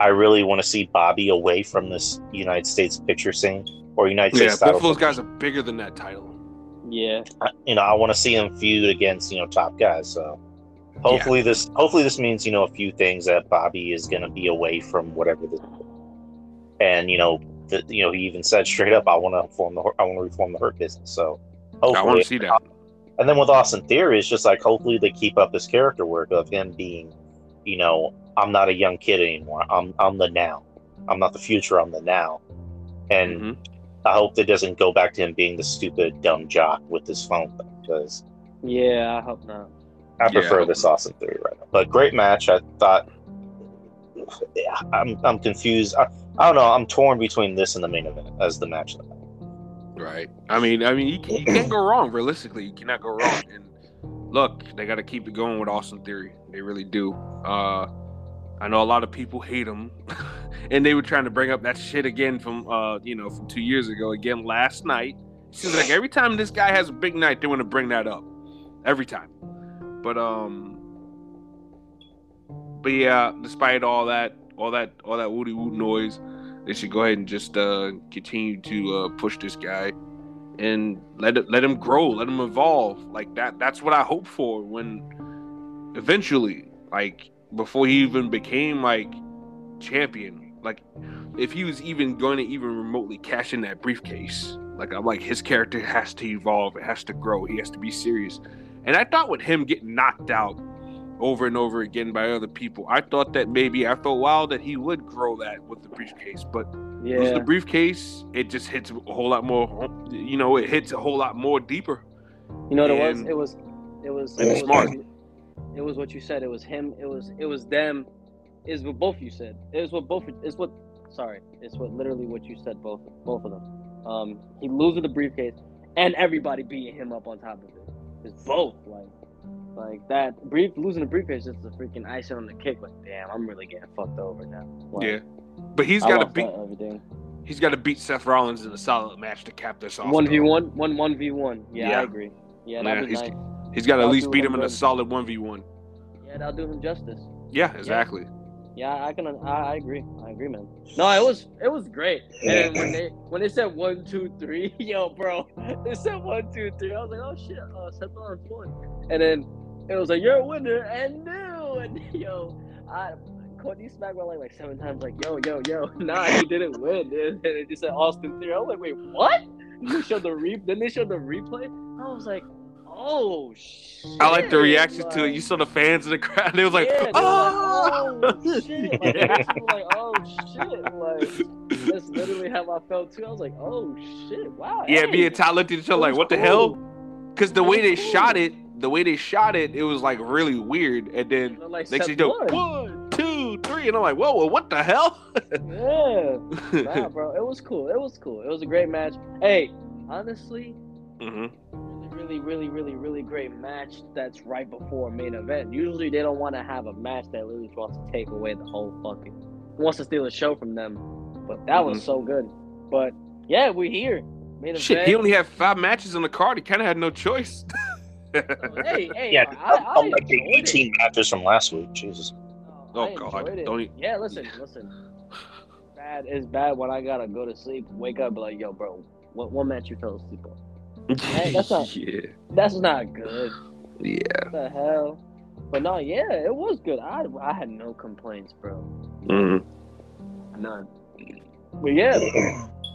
S3: I really want to see Bobby away from this United States picture scene or United
S2: Yeah,
S3: States
S2: both
S3: title.
S2: of those guys are bigger than that title.
S4: Yeah.
S3: I- you know, I want to see him feud against you know top guys. So hopefully this hopefully this means you know a few things that Bobby is going to be away from whatever this. And you know, the, you know, he even said straight up, "I want to form the I want to reform the Hurt business." So
S2: I want
S3: hopefully,
S2: to see that.
S3: and then with Austin Theory, it's just like hopefully they keep up his character work of him being, you know, I'm not a young kid anymore. I'm I'm the now. I'm not the future. I'm the now. And
S2: Mhm.
S3: I hope that doesn't go back to him being the stupid dumb jock with his phone thing because
S4: Yeah, I hope not.
S3: I prefer
S2: hope
S3: this. Austin Theory right now. But great match. I thought. Yeah, I'm I'm confused. I, I don't know. I'm torn between this and the main event as the match. of the night.
S2: Right. I mean, I mean, you, can, you can't go wrong. Realistically, you cannot go wrong. And look, they got to keep it going with Austin Theory. They really do. Uh, I know a lot of people hate him, and they were trying to bring up that shit again from uh, you know, from two years ago. Again, last night. Seems like every time this guy has a big night, they want to bring that up. Every time. But um, but yeah, despite all that, all that, all that woody woot noise, they should go ahead and just uh, continue to uh, push this guy and let it let him grow, let him evolve. Like that. That's what I hope for when eventually, like before he even became like champion. Like if he was even going to even remotely cash in that briefcase, like I'm like his character has to evolve, it has to grow, he has to be serious. And I thought with him getting knocked out over and over again by other people, I thought that maybe after a while that he would grow that with the briefcase, but lose
S4: Yeah.
S2: the briefcase, it just hits a whole lot more. You know, it hits a whole lot more deeper.
S4: You know what it was? It was it was
S2: and
S4: it was
S2: smart.
S4: what you- It was what you said. It was him. It was it was them. Is what both you said. It was what both. It's what. Sorry. It's what literally what you said. Both both of them. Um, he loses the briefcase, and everybody beating him up on top of it. It's both like. Like that brief losing the briefcase is just a freaking icing on the cake. Like, damn, I'm really getting fucked over now. Like,
S2: Yeah, but he's got to beat.
S4: everything.
S2: He's got to beat Seth Rollins in a solid match to cap this off.
S4: One v one, one one v one. Yeah,
S2: Yeah.
S4: I agree. Yeah,
S2: Yeah, he's-
S4: nice.
S2: He's got to at least beat
S4: him
S2: him in a solid one v one.
S4: Yeah, that'll do him justice.
S2: Yeah, exactly.
S4: Yeah, I can. I, I agree. I agree, man. No, it was it was great. And when they when they said one, two, three, yo, bro, they said one, two, three. I was like, oh shit, uh, Seth Rollins won. And then it was like, you're a winner and new. And yo, I Courtney smacked my leg like seven times. Like, yo, yo, yo, nah, he didn't win. And it just said Austin Theory. I was like, wait, what? They showed the re. Then they showed the replay. I was like, oh shit.
S2: I like the reaction to it. You saw the fans in the crowd. They was like,
S4: yeah,
S2: oh,
S4: like, oh shit! Like, were like, oh shit! Like that's literally how I felt too. I was like, oh shit! Wow.
S2: yeah.
S4: hey.
S2: Me and Ty looked at each other like, what the
S4: cool.
S2: hell? Because the way they
S4: cool.
S2: shot it, the way they shot it, it was like really weird. And then
S4: like
S2: next you
S4: won.
S2: one, two, three, and I'm like, whoa, whoa what the hell?
S4: Yeah. Nah, bro, it was cool. It was cool. It was a great match. Hey, honestly,
S2: hmm
S4: really, really, really, really great match. That's right before a main event. Usually, they don't want to have a match that literally wants to take away the whole fucking wants to steal the show from them. But that was
S2: Mhm.
S4: so good. But yeah, we're here. Main
S2: Shit,
S4: event.
S2: he only had five matches on the card. He kind of had no choice.
S4: hey, hey,
S3: Yeah,
S4: I, I
S3: I'm like the
S4: enjoyed it.
S3: 18 matches from last week. Jesus.
S2: Oh,
S4: I
S2: God,
S4: enjoyed
S2: don't
S4: Yeah, listen, listen. Bad it's bad when I gotta go to sleep, wake up, like, yo, bro, what one match you fell asleep on? Hey, that's not-
S2: yeah,
S4: That's not good.
S2: yeah.
S4: What the hell? But no, yeah, it was good. I I had no complaints, bro.
S2: Mm-hmm.
S4: None. But yeah,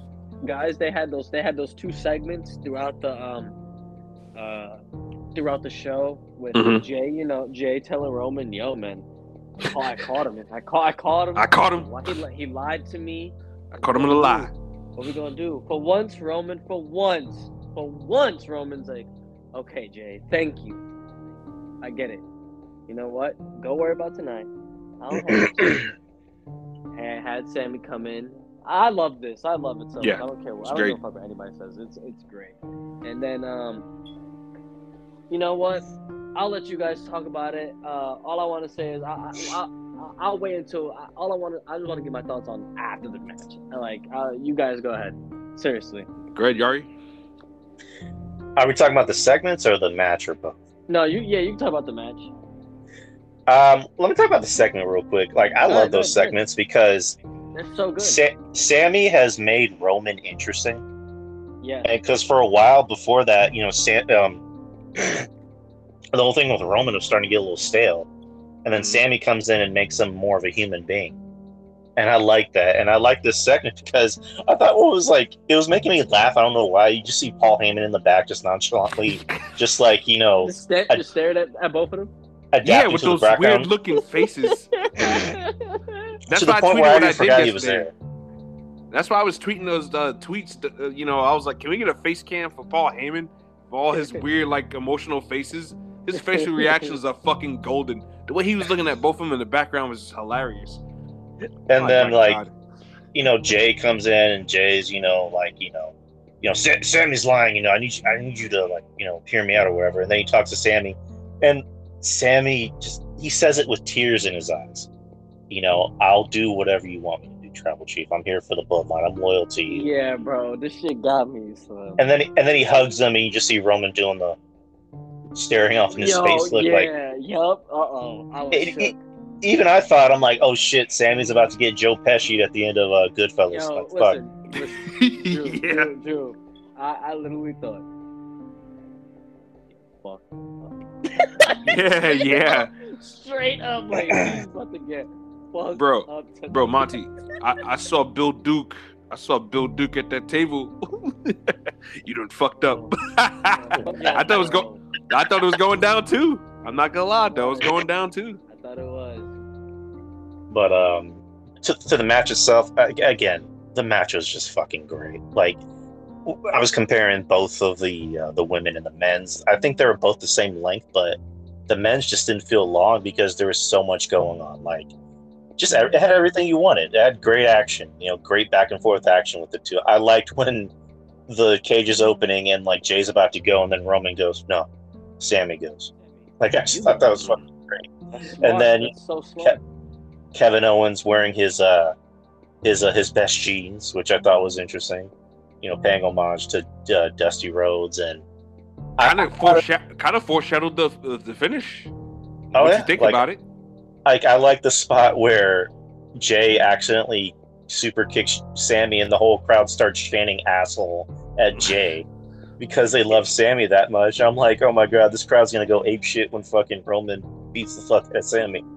S4: guys, they had those they had those two segments throughout the um uh throughout the show with
S2: Mhm.
S4: Jey, you know, Jey telling Roman, yo man, I caught, I caught him. I caught I caught him.
S2: I caught him.
S4: He, he lied to me.
S2: I caught him in a lie.
S4: What we gonna do? For once, Roman, for once, for once, Roman's like, okay, Jey, thank you. I get it. You know what? Go worry about tonight. I don't have to. had, Sami come in. I love this. I love it so
S2: Yeah,
S4: much. I don't care. What, I don't
S2: great.
S4: fuck what anybody says. It's it's great. And then um, you know what? I'll let you guys talk about it. Uh, all I want to say is I, I, I I'll wait until I, all I want to. I just want to get my thoughts on after the match. Like uh, you guys go ahead. Seriously.
S2: Go ahead, Yari.
S3: Are we talking about the segments or the match or both?
S4: No, you yeah you can talk about the match.
S3: Um, let me talk about the segment real quick. Like, I
S4: All
S3: love
S4: right,
S3: those
S4: ahead, go
S3: segments because
S4: It's so good.
S3: Sa- Sami has made Roman interesting.
S4: yeah.
S3: because for a while before that, you know, Sam, um, the whole thing with Roman was starting to get a little stale, and then
S2: Mhm.
S3: Sami comes in and makes him more of a human being, and I like that, and I like this segment because I thought what was like it was making me laugh. I don't know why. You just see Paul Heyman in the back, just nonchalantly, just like you know,
S4: Just, sta-
S3: I-
S4: just stared at, at both of them.
S2: Yeah, with those weird looking faces. That's
S3: to the
S2: why I
S3: point
S2: tweeted
S3: where I
S2: I did
S3: forgot he was
S2: yesterday.
S3: there.
S2: That's why I was tweeting those uh, tweets. Uh, you know, I was like, "Can we get a face cam for Paul Heyman for all his weird, like, emotional faces? His facial reactions are fucking golden. The way he was looking at both of them in the background was just hilarious.
S3: And
S2: Oh
S3: then like
S2: God.
S3: you know, Jey comes in and Jey's, you know, like, you know, you know, Sa- Sami's lying, you know, I need you, I need you to like, you know, hear me out or whatever. And then he talks to Sami and Sami just, he says it with tears in his eyes. You know, I'll do whatever you want me to do, Tribal Chief. I'm here for the bloodline. I'm loyal to you.
S4: Yeah, bro, this shit got me. So.
S3: And then, and then he hugs them, and you just see Roman doing the staring off in his
S4: Yo,
S3: face look
S4: yeah,
S3: like,
S4: yup. Uh oh, I was
S3: It-
S4: shook.
S3: it- even I thought, I'm like, oh shit, Sami's about to get Joe Pesci at the end of uh, Goodfellas.
S4: Yo,
S3: like, fuck.
S4: listen, listen, Drew,
S2: yeah.
S4: Drew, Drew, I, I literally thought, fuck.
S2: Yeah, yeah.
S4: Straight up, like he's about to get fucked
S2: Bro,
S4: up tonight.
S2: Bro, Monty, I, I saw Bill Duke. I saw Bill Duke at that table. you done fucked up. I thought it was go. I thought it was going down too. I'm not gonna lie, though. It was going down too.
S4: I thought it was.
S3: But um, to, to the match itself, again, the match was just fucking great. Like, I was comparing both of the uh, the women and the men's. I think they were both the same length, but the men's just didn't feel long because there was so much going on. Like, just it had everything you wanted. It had great action, you know, great back and forth action with the two. I liked when the cage is opening and like Jey's about to go, and then Roman goes, "No," Sami goes. Like, I just thought that was fucking great.
S4: That's smart.
S3: then
S4: so.
S3: Ke- Kevin Owens wearing his uh his uh, his best jeans, which I thought was interesting. You know, paying homage to uh, Dusty Rhodes and
S2: Kind of foreshadow, kind of foreshadowed the the, the finish.
S3: Oh,
S2: what
S3: yeah.
S2: you think
S3: Like-
S2: about it?
S3: Like I like the spot where Jey accidentally super kicks Sami and the whole crowd starts chanting asshole at Jey because they love Sami that much. I'm like, oh my god, this crowd's gonna go ape shit when fucking Roman beats the fuck out of Sami.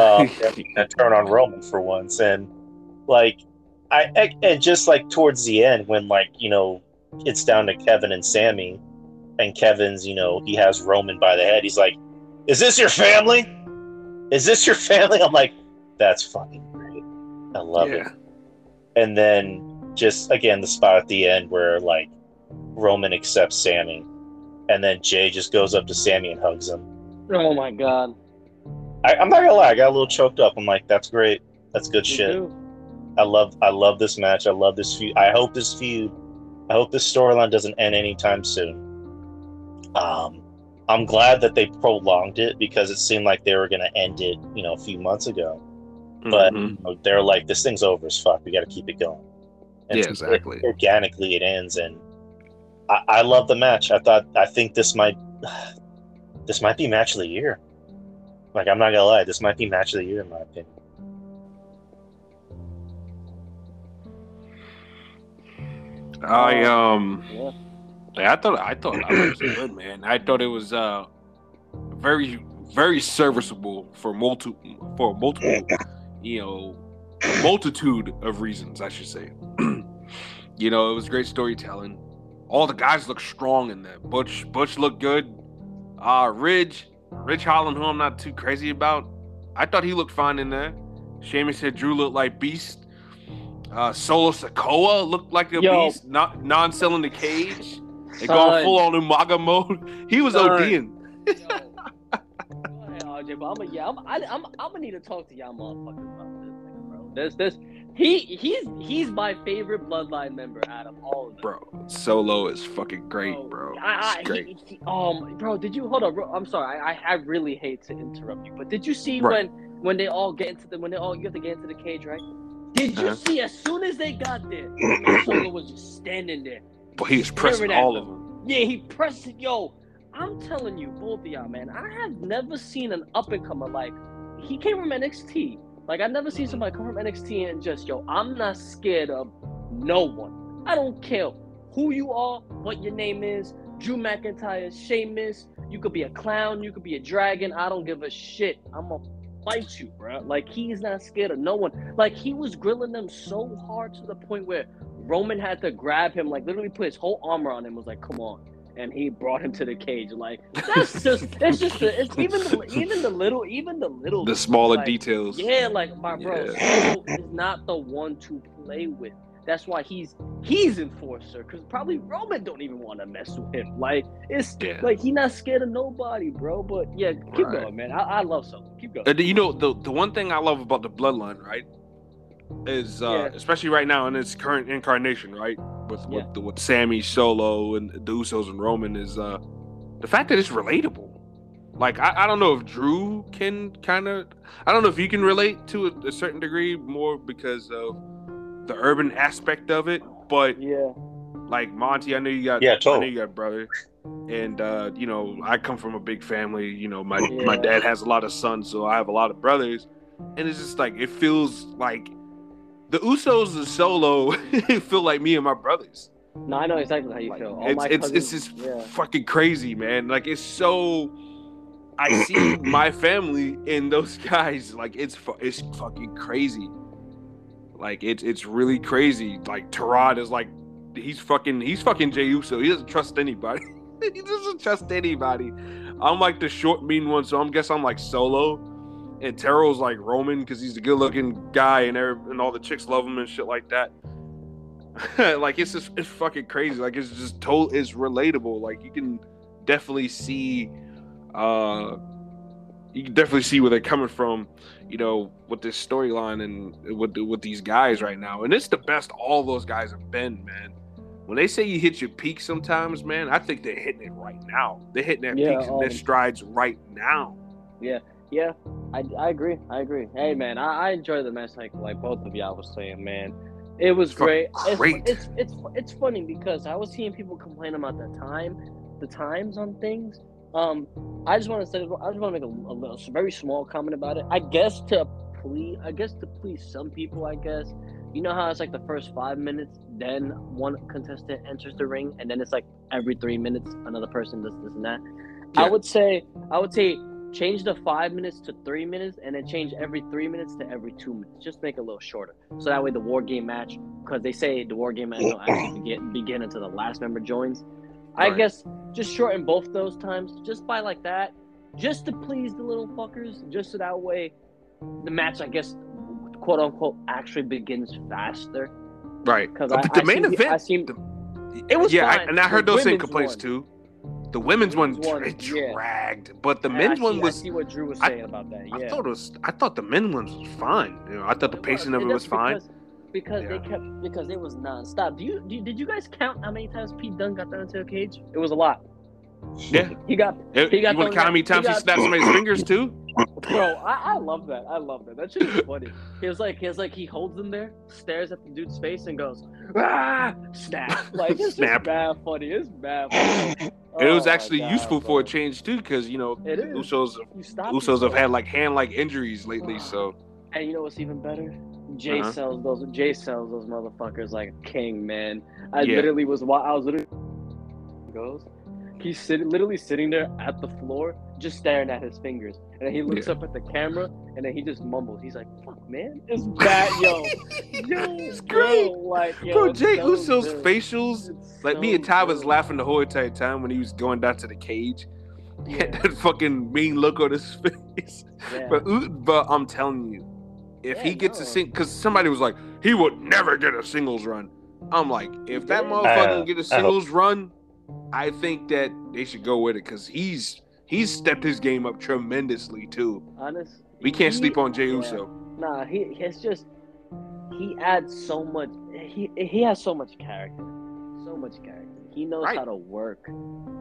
S3: Um, and turn on Roman for once. And like, I, I and just like towards the end when like you know it's down to Kevin and Sami, and Kevin's you know he has Roman by the head. He's like, "Is this your family? Is this your family?" I'm like, "That's fucking great. I love it." And then just again the spot at the end where like Roman accepts Sami, and then Jey just goes up to Sami and hugs him.
S4: Oh my god.
S3: I, I'm not gonna lie, I got a little choked up. I'm like, "That's great. That's good
S4: Me
S3: shit."
S4: too.
S3: I love I love this match. I love this feud. I hope this feud I hope this storyline doesn't end anytime soon. Um I'm glad that they prolonged it because it seemed like they were gonna end it, you know, a few months ago. But
S2: Mhm.
S3: you know, they're like, this thing's over as fuck. We gotta keep it going. And
S2: Yeah,
S3: so
S2: exactly.
S3: organically it ends and I, I love the match. I thought I think this might this might be match of the year. Like I'm not gonna lie, this might be match of the year in my opinion.
S2: I um.
S4: Yeah.
S2: Yeah, I thought I thought I was good, man. I thought it was uh very very serviceable for multi for multiple you know multitude of reasons, I should say. you know, it was great storytelling. All the guys look strong in there. Butch Butch looked good. Uh Ridge Ridge Holland, who I'm not too crazy about. I thought he looked fine in there. Sheamus said Drew looked like beast. Uh, Solo Sikoa looked like a
S4: Yo.
S2: beast, not non-selling the cage. They
S4: Son.
S2: going full on Umaga mode. He was
S4: Son.
S2: ODing.
S4: Go ahead, RJ, but I'm a, yeah, I'm, I, I'm, I'm gonna need to talk to y'all motherfuckers about this, nigga, bro. This this he he's he's my favorite bloodline member out of all of them.
S2: bro. Solo is fucking great, bro.
S4: I, I,
S2: great.
S4: he- he- um, bro, did you hold on? Bro, I'm sorry. I, I I really hate to interrupt you, but did you see
S2: Right.
S4: when when they all get into the when they all you have to get into the cage, right? Did you
S2: Uh-huh.
S4: see as soon as they got there, Solo was just standing there.
S2: But he was pressing all of them.
S4: Yeah, he pressed it. Yo, I'm telling you, both of y'all, man. I have never seen an up and comer like he came from NXT. Like I've never seen somebody come from NXT and just yo, I'm not scared of no one. I don't care who you are, what your name is. Drew McIntyre, Sheamus. You could be a clown, you could be a dragon. I don't give a shit. I'm gonna fight you, bro. Like he's not scared of no one. Like he was grilling them so hard to the point where Roman had to grab him, like literally put his whole armor on him. Was like, come on, and he brought him to the cage. Like that's just, it's just, the, it's even, the, even the little, even the little,
S2: The smaller
S4: like,
S2: details.
S4: Yeah, like my bro,
S2: Yeah.
S4: Is not the one to play with. That's why he's he's enforcer because probably Roman don't even want to mess with him. Like it's
S2: Yeah.
S4: like he not scared of nobody, bro. But yeah, keep
S2: Right.
S4: going, man. I, I love Solo. Keep going.
S2: You know the the one thing I love about the bloodline, right, is uh,
S4: Yeah.
S2: especially right now in its current incarnation, right, with
S4: Yeah.
S2: with, the, with Sami Solo and the Usos and Roman is uh, the fact that it's relatable. Like I, I don't know if Drew can kind of I don't know if you can relate to a, a certain degree more because of the urban aspect of it, but
S4: Yeah,
S2: like Monty, I know you got
S3: Yeah,
S2: I know you got brother. And uh, you know, I come from a big family, you know, my
S4: Yeah.
S2: my dad has a lot of sons, so I have a lot of brothers. And it's just like it feels like the Usos and Solo feel like me and my brothers.
S4: no, I know exactly how you
S2: Like,
S4: feel. All
S2: it's
S4: my
S2: it's it's just
S4: yeah.
S2: fucking crazy, man. Like it's so I see my family in those guys. Like it's fu- it's fucking crazy. Like it's it's really crazy. Like Tarad is like he's fucking he's fucking Jey Uso. He doesn't trust anybody. he doesn't trust anybody. I'm like the short mean one, so I'm guess I'm like solo. And Terrell's like Roman because he's a good looking guy and every, and all the chicks love him and shit like that. like it's just it's fucking crazy. Like it's just total it's relatable. Like you can definitely see uh you can definitely see where they're coming from, you know, with this storyline and with with these guys right now. And it's the best all those guys have been, man. When they say you hit your peak sometimes, man, I think they're hitting it right now. They're hitting their
S4: Yeah,
S2: peaks and their
S4: um,
S2: strides right now.
S4: Yeah, yeah, I, I agree. I agree. Hey man, I, I enjoy the match like like both of y'all was saying, man. It was
S2: Fucking
S4: great. It's-
S2: great.
S4: It's, it's it's funny because I was seeing people complain about the time, the times on things. Um, I just want to say, I just want to make a, a little, very small comment about it. I guess to please, I guess to please some people, I guess. You know how it's like the first five minutes, then one contestant enters the ring, and then it's like every three minutes another person does this and that. I would say, I would say change the five minutes to three minutes and then change every three minutes to every two minutes just make it a little shorter so that way the war game match because they say the war game match don't actually begin, begin until the last member joins i
S2: Right.
S4: guess just shorten both those times just by like that just to please the little fuckers just so that way the match i guess quote unquote actually begins faster
S2: Right.
S4: because I,
S2: the
S4: I
S2: main event
S4: I seen,
S2: the-
S4: it was
S2: yeah, I, and I heard those same complaints
S4: one.
S2: too. The women's one,
S4: Women's one, yeah.
S2: dragged, but the
S4: I-
S2: men's
S4: I
S2: one was.
S4: I see what Drew was
S2: I-
S4: saying about that. Yeah,
S2: I thought it was. I thought the men's one was fine. You know, I thought the pacing of it was fine.
S4: Because, because they kept because it was nonstop. Do you, do you did you guys count how many times Pete Dunne got thrown into a cage? It was a lot.
S2: Yeah.
S4: He got He
S2: you want to count how many times
S4: he
S2: he snapped somebody's fingers too?
S4: Bro. I, I love that. I love that. That shit is funny. He was like he was like he holds him there, stares at the dude's face, and goes ah snap. Like it's
S2: Snap.
S4: bad funny. It's bad funny.
S2: It was
S4: Oh
S2: actually
S4: God,
S2: useful
S4: bro.
S2: for a change too, because you know
S4: It is.
S2: Usos Usos have had like hand like injuries lately, so
S4: And you know what's even better? Jey
S2: Uh-huh.
S4: sells those. Jey sells those motherfuckers like a king, man. I
S2: Yeah.
S4: literally was. wa- I was literally goes. He's sitting, literally sitting there at the floor, just staring at his fingers, and then he looks
S2: Yeah.
S4: up at the camera, and then he just mumbles. He's like, "Fuck, man, it's bad, yo, yo,
S2: It's
S4: bro,
S2: great.
S4: like, yo,
S2: bro,
S4: it's
S2: Jey
S4: so
S2: Uso's
S4: good.
S2: facials.
S4: It's
S2: Like me and Ty was
S4: good.
S2: laughing the whole entire time when he was going down to the cage. He had
S4: Yeah,
S2: that fucking mean look on his face.
S4: yeah.
S2: But U- but I'm telling you, if he
S4: Yeah,
S2: gets a
S4: no.
S2: sing, because somebody was like, he would never get a singles run. I'm like, if that motherfucker
S3: Uh,
S2: get a singles run, I think that they should go with it because he's he's stepped his game up tremendously too.
S4: honest.
S2: We can't
S4: he-
S2: sleep on Jey
S4: yeah.
S2: Uso.
S4: Nah, he it's just he adds so much. He he has so much character, so much character. He knows
S2: Right.
S4: how to work.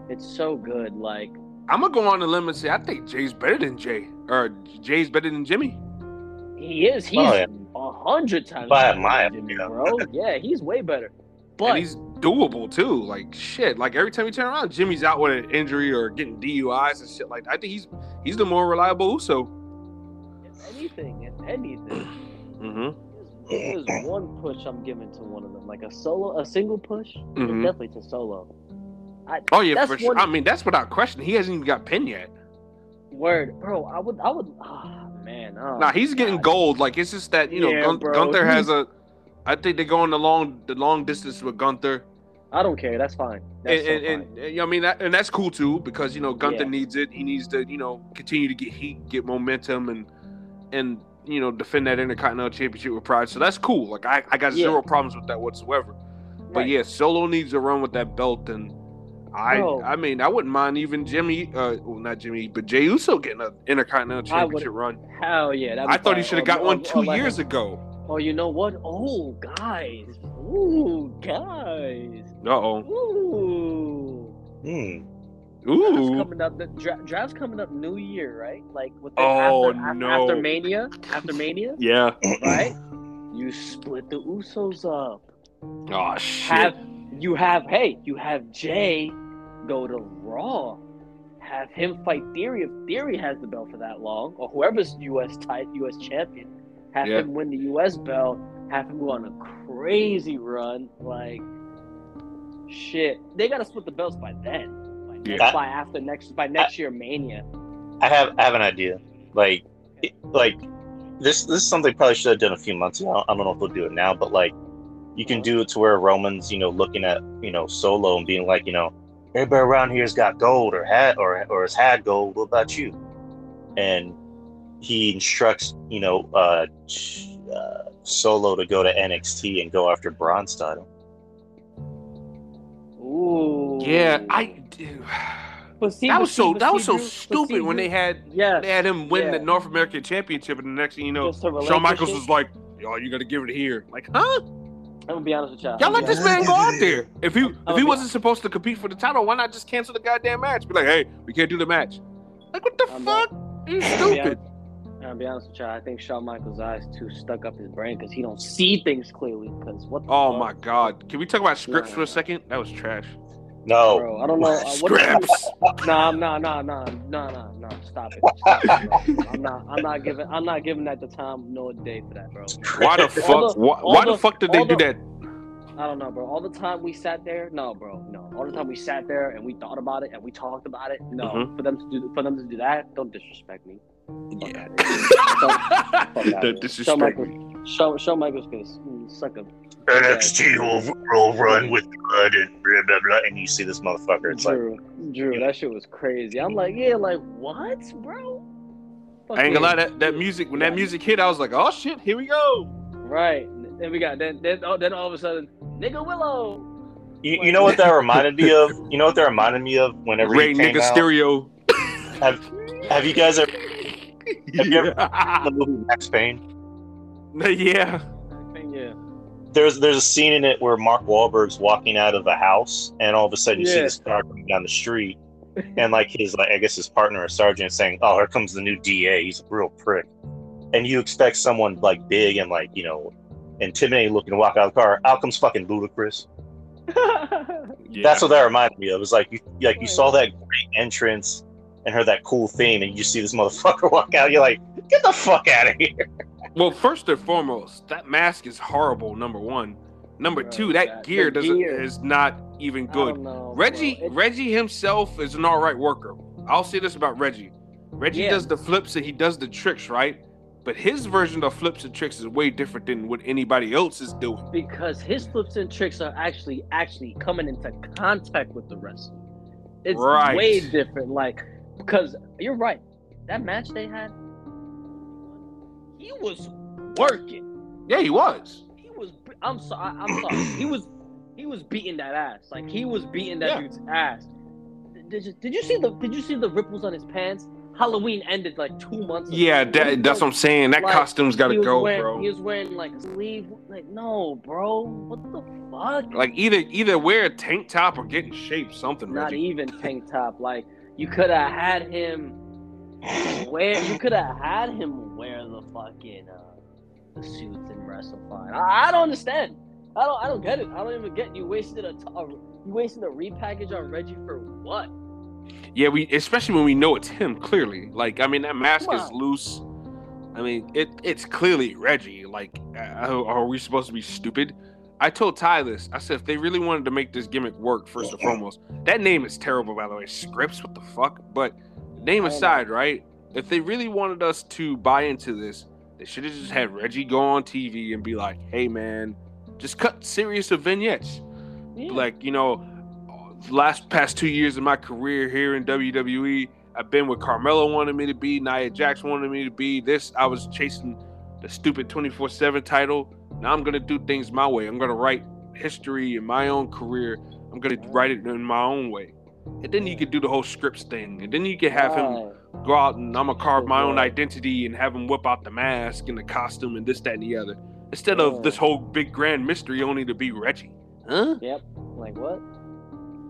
S4: It's so good. Like
S2: I'm gonna go on the limb and say I think Jey's better than Jey, or Jey's better than Jimmy.
S4: he is. He's
S3: Oh, yeah.
S4: a hundred times
S3: By a
S4: better
S3: mile,
S4: Jimmy,
S3: yeah.
S4: bro. Yeah, he's way better.
S2: And
S4: But
S2: he's doable too. Like shit. Like every time you turn around, Jimmy's out with an injury or getting DUIs and shit like that. I think he's he's the more reliable Uso.
S4: if anything, if anything,
S2: Mm-hmm.
S4: there's, one push I'm giving to one of them, like a solo, a single push.
S2: Mhm.
S4: Definitely to solo. I,
S2: Oh yeah, for sure.
S4: one-
S2: I mean, that's without question. He hasn't even got pinned yet.
S4: word, bro. I would, I would. Ah, man. Oh,
S2: Nah, he's getting
S4: God.
S2: gold. Like it's just that you know, Gun- Gunther has a. I think they're going the long the long distance with Gunther,
S4: I don't care. That's fine. That's
S2: and,
S4: so
S2: and,
S4: fine.
S2: and, you know, I mean, that, and that's cool too because you know Gunther
S4: Yeah.
S2: needs it. He needs to you know continue to get heat, get momentum, and and you know defend that Intercontinental Championship with pride. So that's cool. Like I, I got
S4: Yeah.
S2: zero problems with that whatsoever. But
S4: Right.
S2: yeah, Solo needs to run with that belt, and I
S4: Bro.
S2: I mean I wouldn't mind even Jimmy, uh, well not Jimmy, but Jey Uso getting an Intercontinental Championship run.
S4: Hell yeah.
S2: I thought he should have
S4: Or-
S2: got
S4: or-
S2: one
S4: or
S2: two
S4: let
S2: years ago.
S4: Oh, you know what? Oh, guys. Ooh, guys.
S2: Uh oh.
S4: Ooh.
S3: Hmm.
S4: Draft's coming up. The dra- draft's coming up New Year, right? Like with the
S2: Oh,
S4: after, af-
S2: no.
S4: after Mania, after Mania,
S2: Yeah.
S4: right? You split the Usos up.
S2: Oh shit.
S4: Have you have hey, you have Jey go to Raw. Have him fight Theory if Theory has the belt for that long, or whoever's US tight US champion. Have
S2: Yeah.
S4: him win the US belt. Have him go on a crazy run. Like shit, they gotta split the belts by then. By, next,
S3: Yeah.
S4: by after next by next year Mania.
S3: I have I have an idea. Like, it- like this this is something they probably should have done a few months ago. I don't know if they'll do it now, but like, you can do it to where Roman's you know looking at you know Solo and being like, you know, everybody around here's got gold or had or or has had gold. What about you? And he instructs you know uh, uh Solo to go to NXT and go after Bron's title.
S4: Ooh.
S2: Yeah, I. do.
S4: But see,
S2: That
S4: but
S2: was so
S4: but
S2: that was so
S4: Drew-
S2: stupid
S4: see,
S2: when they had
S4: Yeah.
S2: they had him win
S4: Yeah.
S2: the North American Championship, and the next thing you know,
S4: Just
S2: Shawn Michaels was like, "Yo, you got to give it here." Like, huh?
S4: I'm gonna be honest with y'all.
S2: Y'all let this man go out there. If he if
S4: I'ma
S2: he wasn't supposed to compete for the title, why not just cancel the goddamn match? Be like, "Hey, we can't do the match." Like, what the
S4: I'm
S2: fuck? You
S4: honest-
S2: stupid.
S4: I'll be honest with y'all. I think Shawn Michaels' eyes too stuck up his brain because he don't see things clearly. Because what? The
S2: Oh
S4: fuck?
S2: my god! Can we talk about Scrypts
S4: Nah.
S2: for a second? That was trash.
S3: No,
S4: bro. I don't know. Uh,
S2: Scrypts.
S4: Nah, nah, nah, nah, nah, nah, nah. Stop it. Stop it. I'm not. I'm not giving. I'm not giving that the time nor the day for that, bro.
S2: Why the fuck?
S4: the-
S2: why why the
S4: the-
S2: fuck did they
S4: all
S2: do that?
S4: I don't know, bro. All the time we sat there, no, bro, no. All the time we sat there and we thought about it and we talked about it, no.
S2: Mhm.
S4: For them to do, for them to do that, don't disrespect me. Fuck
S2: Yeah.
S4: outta here. Fuck outta
S2: The
S4: here.
S2: disrespect
S4: Shawn
S2: me.
S4: Michaels, Shawn, Shawn Michaels can mm, suck a
S3: NXT will, will run with blood and blah blah blah. And you see this motherfucker. It's like,
S4: Drew. Drew, that shit was crazy. I'm like, yeah, like what, bro?
S2: I ain't gonna lie, that, that music when that music hit, I was like, oh shit, here we go.
S4: Right. Then we got then then oh, then all of a sudden, nigga Willow.
S3: you, you know what that reminded me of? You know what that reminded me of? Whenever
S2: Ray
S3: he came
S2: nigga
S3: out.
S2: stereo.
S3: Have Have you guys ever Have you ever-
S2: yeah.
S3: the movie Max Payne?
S2: yeah.
S4: Yeah.
S3: There's there's a scene in it where Mark Wahlberg's walking out of a house, and all of a sudden you see this car coming down the street, and like his like I guess his partner or sergeant is saying, "Oh, here comes the new DA. He's a real prick," and you expect someone like big and like you know intimidating looking to walk out of the car. Out comes fucking Ludacris.
S2: yeah.
S3: That's what that reminded me of. It was like you like you saw that great entrance and heard that cool theme, and you just see this motherfucker walk out. You're like, get the fuck out of here.
S2: Well, first and foremost, that mask is horrible. Number one. Number
S4: Right,
S2: two, that
S4: that-
S2: gear doesn't
S4: gear.
S2: is not even good.
S4: know,
S2: Reggie
S4: bro.
S2: Reggie himself is an all right worker. I'll say this about Reggie. Reggie
S4: Yeah.
S2: does the flips and he does the tricks, right? But his version of flips and tricks is way different than what anybody else is doing.
S4: because his flips and tricks are actually actually coming into contact with the wrestler. It's
S2: Right.
S4: way different. Like because you're right. That match they had, he was working.
S2: Yeah, he was.
S4: He was. I'm sorry. I'm sorry. He was. He was beating that ass. Like he was beating that
S2: Yeah.
S4: dude's ass. Did you, did you see the Did you see the ripples on his pants? Halloween ended like two months. ago.
S2: Yeah, that, that's what I'm saying. That
S4: Like,
S2: costume's got to go,
S4: wearing,
S2: bro.
S4: He was wearing like a sleeve. Like, no, bro. What the fuck?
S2: Like either either wear a tank top or get in shape. Something.
S4: Not
S2: Reggie.
S4: even tank top. Like, you could have had him wear. You could have had him wear the fucking uh, the suits and wrestle fine. I, I don't understand. I don't. I don't get it. I don't even get. You wasted a. T- a you wasted a repackage on Reggie for what?
S2: Yeah, we especially when we know it's him clearly. Like, I mean, that mask is loose. I mean, it it's clearly Reggie. Like, uh, are we supposed to be stupid? I told Ty this. I said if they really wanted to make this gimmick work, first and foremost, that name is terrible, by the way. Scrypts, what the fuck? But name aside, right? If they really wanted us to buy into this, they should have just had Reggie go on TV and be like, "Hey, man, just cut series of vignettes."
S4: Yeah.
S2: like you know last past two years of my career here in WWE I've been with Carmella wanted me to be Nia Jax wanted me to be this I was chasing the stupid 24/7 title now I'm going to do things my way. I'm going to write history in my own career. I'm going to write it in my own way. And then you could do the whole Scrypts thing. And then you could have him go out and I'm gonna carve my own identity and have him whip out the mask and the costume and this that and the other. Instead of this whole big grand mystery only to be Reggie. Huh?
S4: Yep. Like what?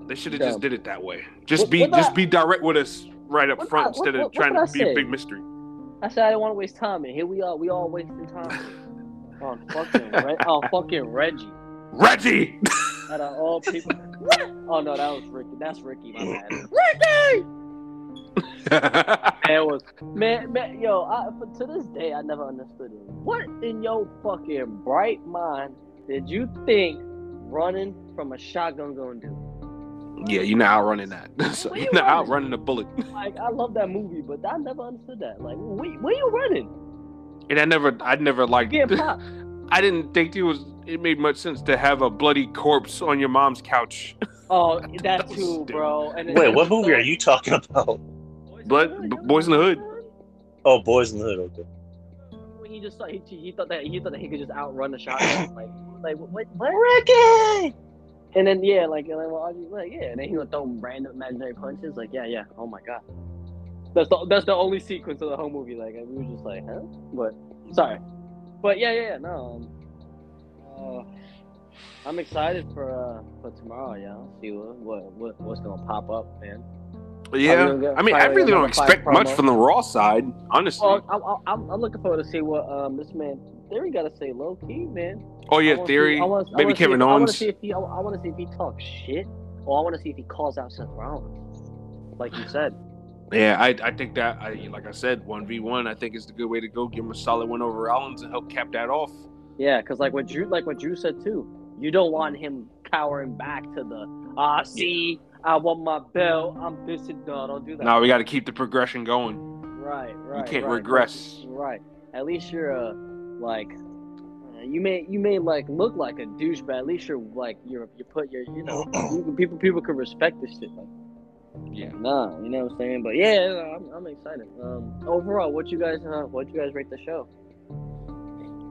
S2: they should have just did it that way. Just
S4: What-
S2: be
S4: what
S2: just
S4: I-
S2: be direct with us right up front
S4: I- what-
S2: instead of trying to be a big mystery.
S4: I said I didn't want to waste time, and here we are. We all wasting time on fucking Re- on fucking Reggie.
S2: Reggie.
S4: Out of all people. Oh no, that was Ricky. That's Ricky. My bad. Ricky. Man, it was man, man. Yo, I, to this day, I never understood it. What in your fucking bright mind did you think running from a shotgun gonna do?
S2: yeah, you're not outrunning that. so you're not outrunning a bullet.
S4: Like, I love that movie, but I never understood that. Like, where, where you running?
S2: And I never, I never liked.
S4: Getting popped.
S2: I didn't think it was. It made much sense to have a bloody corpse on your mom's couch.
S4: Oh,
S2: That
S4: that
S2: was
S4: too,
S2: stupid.
S4: bro. And
S3: Wait, what movie are you talking about?
S2: Blood- B- Boys in the Hood.
S3: Oh, Boys in the Hood. Okay.
S4: When he just thought he, he thought that he thought that he could just outrun the shotgun, like like what what?
S3: Ricky.
S4: And then yeah, like and then well, was like yeah, and then he would throw random imaginary punches, like yeah, yeah. Oh my god, that's the that's the only sequence of the whole movie. Like and we were just like, huh? But sorry, but yeah, yeah, yeah no. Um, uh, I'm excited for uh for tomorrow, y'all. See what what, what what's gonna pop up, man.
S2: Yeah,
S4: get-
S2: I mean, I really don't expect much from the Raw side, honestly.
S4: Well, I, I, I'm, I'm looking forward to see what um this man Theory got to say low key, man.
S2: oh yeah, theory.
S4: see- I wanna-
S2: maybe
S4: see
S2: Kevin
S4: if, I want to see if he. I want to see if he talks shit, or I want to see if he calls out Seth Rollins, like you said.
S2: Yeah, I, I think that I like I said, one v one. I think is the good way to go. Give him a solid win over Rollins and help cap that off.
S4: Yeah, because like what Drew, like what Drew said too. You don't want him cowering back to the ah. see, I want my belt. I'm this and no, don't do that.
S2: Now we got to keep the progression going.
S4: Right, right.
S2: You can't
S4: right.
S2: regress.
S4: Right. At least you're a like. uh, You may you may like look like a douche, but at least you're like you're you put your you know people people can respect this shit. Like,
S2: Yeah.
S4: nah, you know what I'm saying. But yeah, I'm, I'm excited. Um, overall, what you guys uh, what you guys rate the show?